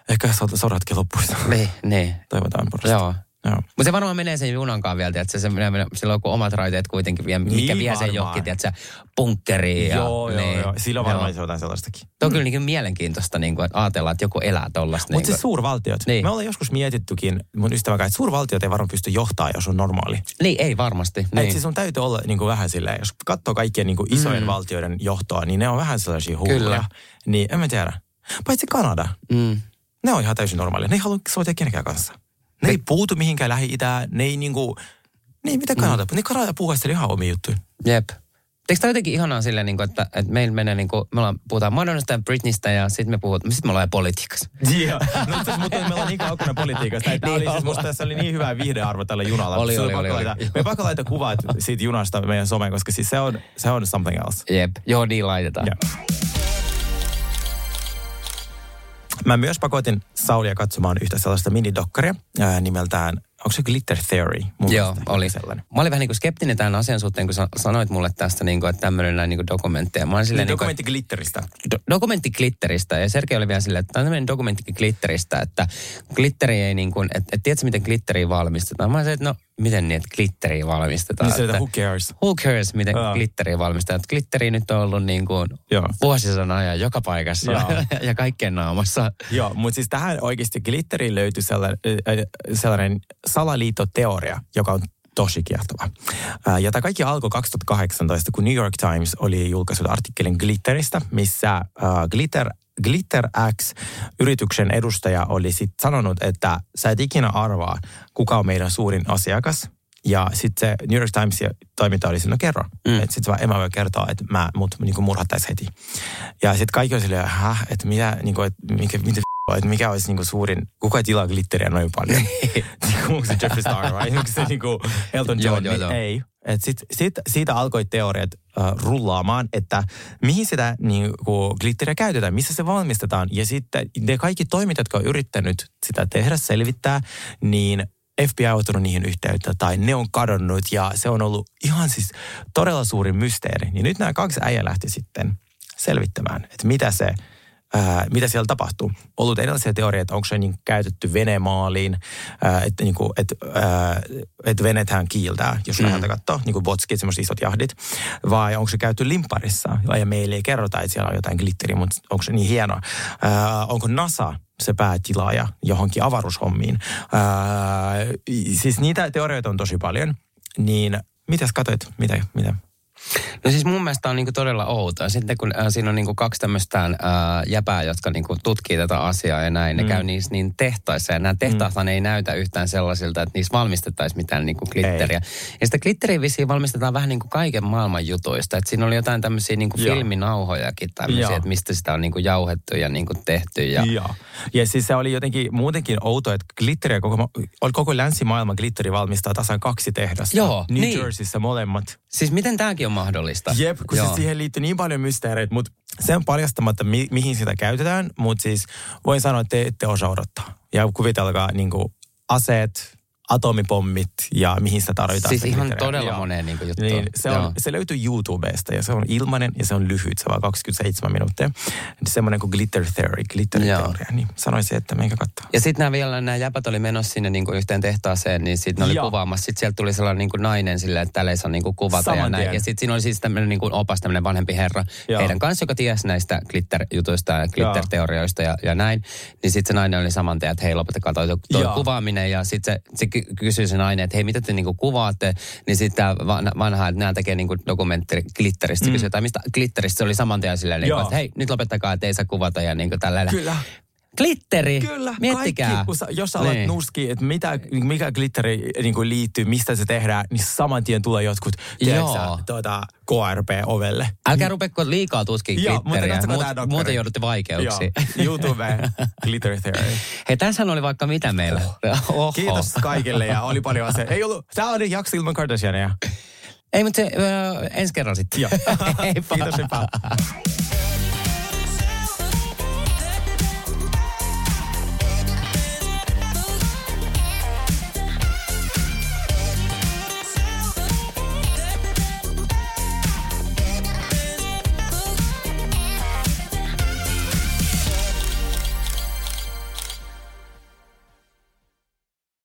ehkä so- sodatkin loppuisi.
Niin, niin.
Toivotaan porrasta.
Joo.
Joo.
Mutta se varmaan menee sen junankaan vielä, että se menee, menee- sillä on joku omat raiteet kuitenkin, vie, mikä
Niin
vie sen
varmaan.
johonkin, että bunkkeriin. Ja,
joo, joo,
niin,
joo. Silloin varmaan olisi jotain sellaistakin.
Tuo on kyllä niin mielenkiintoista niin kuin, että ajatella, että joku elää tollasta.
Mutta
niin
siis suurvaltiot.
Niin.
Me ollaan joskus mietittykin mun ystävän kanssa, että suurvaltiot ei varmaan pysty johtaa, jos on normaali.
niin, ei varmasti.
Niin.
Niin.
siis on täytyy olla niin kuin vähän silleen, jos katsoo kaikkien niin kuin isojen mm. valtioiden johtoa, niin ne on vähän sellaisia hulluja.
Kyllä.
Niin en mä tiedä. Paitsi Kanada.
Mm.
Ne on ihan täysin normaalia. Ne ei halua soitaa kenenkään kanssa. Ne ei puutu mihinkään lähi-itään. Ne ei niinku... Niin, mitä Kanada? Mm. Ne Kanada puhuisteli ihan omia juttuja.
Jep. Eikö tämä jotenkin ihanaa silleen, niin kuin, että, että meillä menee, niin kuin, me ollaan, puhutaan Madonnasta ja Britneystä ja sitten me, puhut, sit me ollaan politiikassa.
Joo. No itse mutta me ollaan niin kaukana politiikasta. Tämä oli
Niin
siis, musta tässä oli niin hyvä viihdearvo tällä junalla.
Oli, oli, oli,
laittaa-
oli.
Me pakko laittaa kuvat siitä junasta meidän someen, koska siis se on, se on something else.
Jep. Joo, niin laitetaan.
Joo. Mä myös pakotin Saulia katsomaan yhtä sellaista minidokkaria ää, nimeltään, onko se Glitter Theory? Mun
Joo, oli.
Sellainen.
Mä olin vähän niin kuin skeptinen tämän asian suhteen, kun sanoit mulle tästä, niin kuin, että tämmöinen näin niin kuin dokumentteja. Mä olin silleen,
Niin,
niin kuin,
dokumentti glitteristä.
do, dokumentti glitteristä. Ja Sergei oli vielä silleen, että tämä on tämmöinen dokumentti glitteristä, että glitteri ei niin kuin, että, että tiedätkö miten glitteriä valmistetaan? Mä olin että no miten niin, että glitteriä valmistetaan?
Niin se,
että,
että who cares?
who cares, miten
Joo.
glitteriä valmistetaan? Että glitteri nyt on ollut niin kuin
Joo.
vuosisadan ajan joka paikassa
Joo.
ja kaikkien naamassa.
Joo, mutta siis tähän oikeasti glitteriin löytyi sellainen, äh, sellainen salaliittoteoria, joka on tosi kiehtova. Ja tämä kaikki alkoi 2018, kun New York Times oli julkaissut artikkelin Glitteristä, missä Glitter, Glitter X-yrityksen edustaja oli sitten sanonut, että sä et ikinä arvaa, kuka on meidän suurin asiakas. Ja sitten se New York Timesin toiminta oli no kerro. Mm. Että sitten vaan, en mä voi kertoa, että mä, mut niin murhattaisi heti. Ja sitten kaikki oli silleen, että mitä, niin kuin, että mikä, mitä f- että mikä olisi niinku suurin, kuka ei tilaa glitteriä noin paljon? Niinku, Onko se Jeffree Star vai onko se niinku Elton
Joo,
John?
joo,
Niin
joo.
Ei. Et sit, sit, siitä alkoi teoriat äh, rullaamaan, että mihin sitä niinku, glitteriä käytetään, missä se valmistetaan. Ja sitten ne kaikki toimijat, jotka on yrittänyt sitä tehdä, selvittää, niin FBI on ottanut niihin yhteyttä tai ne on kadonnut ja se on ollut ihan siis todella suuri mysteeri. Niin nyt nämä kaksi äijä lähti sitten selvittämään, että mitä se ää, mitä siellä tapahtuu. Ollut erilaisia teorioita, että onko se niin käytetty venemaaliin, että niin kuin, et, ää, et venethän kiiltää, jos mm. läheltä katsoo, niin kuin botskit, semmoiset isot jahdit. Vai onko se käytetty limpparissa, ja meille ei kerrota, että siellä on jotain glitteriä, mutta onko se niin hienoa. Ää, onko NASA se päätilaaja johonkin avaruushommiin. Ää, siis niitä teorioita on tosi paljon. Niin, mitäs katsoit? Mitä, mitä?
No siis mun mielestä on niinku todella outoa. Sitten kun äh, siinä on niinku kaksi tämmöistä äh, jäpää, jotka niinku tutkii tätä asiaa ja näin, ne
Mm.
käy niissä niin tehtaissa. Ja nämä tehtaathan ei näytä yhtään sellaisilta, että niissä valmistettaisiin mitään niinku glitteriä. Ja sitä glitteriä vissiin valmistetaan vähän niinku kaiken maailman jutuista. Et siinä oli jotain tämmöisiä niinku
Joo.
filminauhojakin tämmöisiä, että mistä sitä on niinku jauhettu ja niinku tehty. Ja,
Joo. Ja siis se oli jotenkin muutenkin outo, että glitteriä, koko, koko länsimaailman glitteri valmistaa tasan kaksi tehdasta.
Joo,
New
niin.
Jerseyssä molemmat.
Siis miten tämäkin on mahdollista?
Jep, kun
Joo.
siis siihen liittyy niin paljon mysteereitä, mutta se on paljastamatta, mi- mihin sitä käytetään, mutta siis voin sanoa, että te ette osaa odottaa. Ja kuvitelkaa niin kuin aseet, atomipommit ja mihin sitä tarvitaan.
Siis
sitä
ihan
glitteriä.
todella
Joo.
moneen niinku juttuun.
Niin, se,
Joo.
on, se löytyy YouTubesta ja se on ilmainen ja se on lyhyt, se on vaan 27 minuuttia. Semmoinen kuin Glitter Theory, Glitter
Joo.
Theoria, niin sanoisin, että menkää katsoa.
Ja sitten nämä vielä, nämä jäpät oli menossa sinne niin kuin yhteen tehtaaseen, niin sitten ne oli
Joo.
kuvaamassa. Sitten sieltä tuli sellainen niin kuin nainen silleen, että täällä ei saa niin kuin kuvata ja
Saman
näin.
tien.
Ja sitten siinä oli siis tämmöinen niin kuin opas, tämmöinen vanhempi herra
Joo.
heidän kanssa, joka tiesi näistä glitter-jutuista ja glitter-teorioista ja, ja näin. Niin sitten se nainen oli saman tien, että hei lopettakaa toi, toi kuvaaminen. Ja sitten se, se ky- kysyi se nainen, että hei mitä te niin kuin kuvaatte. Niin sitten tämä vanha, että nämä tekee niin kuin dokumentteri glitteristä. Mm. Kysyi, tai mistä glitteristä se oli saman tien silleen, niin kuin,
Joo.
että hei nyt lopettakaa, että ei saa kuvata ja niin kuin tällainen.
Kyllä.
Glitteri!
Kyllä,
Miettikää.
kaikki, kun sä, jos sä alat
Niin.
niin. nuski, että mitä, mikä glitteri niin kuin liittyy, mistä se tehdään, niin saman tien tulee jotkut, tiedätkö, tuota, KRP-ovelle.
Älkää rupeko liikaa tutkia
Joo, mutta
glitteriä, muut, muuten joudutte vaikeuksiin.
Joo, YouTube, Glitter Theory.
Hei, tässä oli vaikka mitä meillä. Oho.
Kiitos kaikille ja oli paljon asioita. Ei ollut, tää oli jakso ilman Kardashiania.
Ei, mutta se, ö, ensi kerran sitten.
Joo. Kiitos, heippa.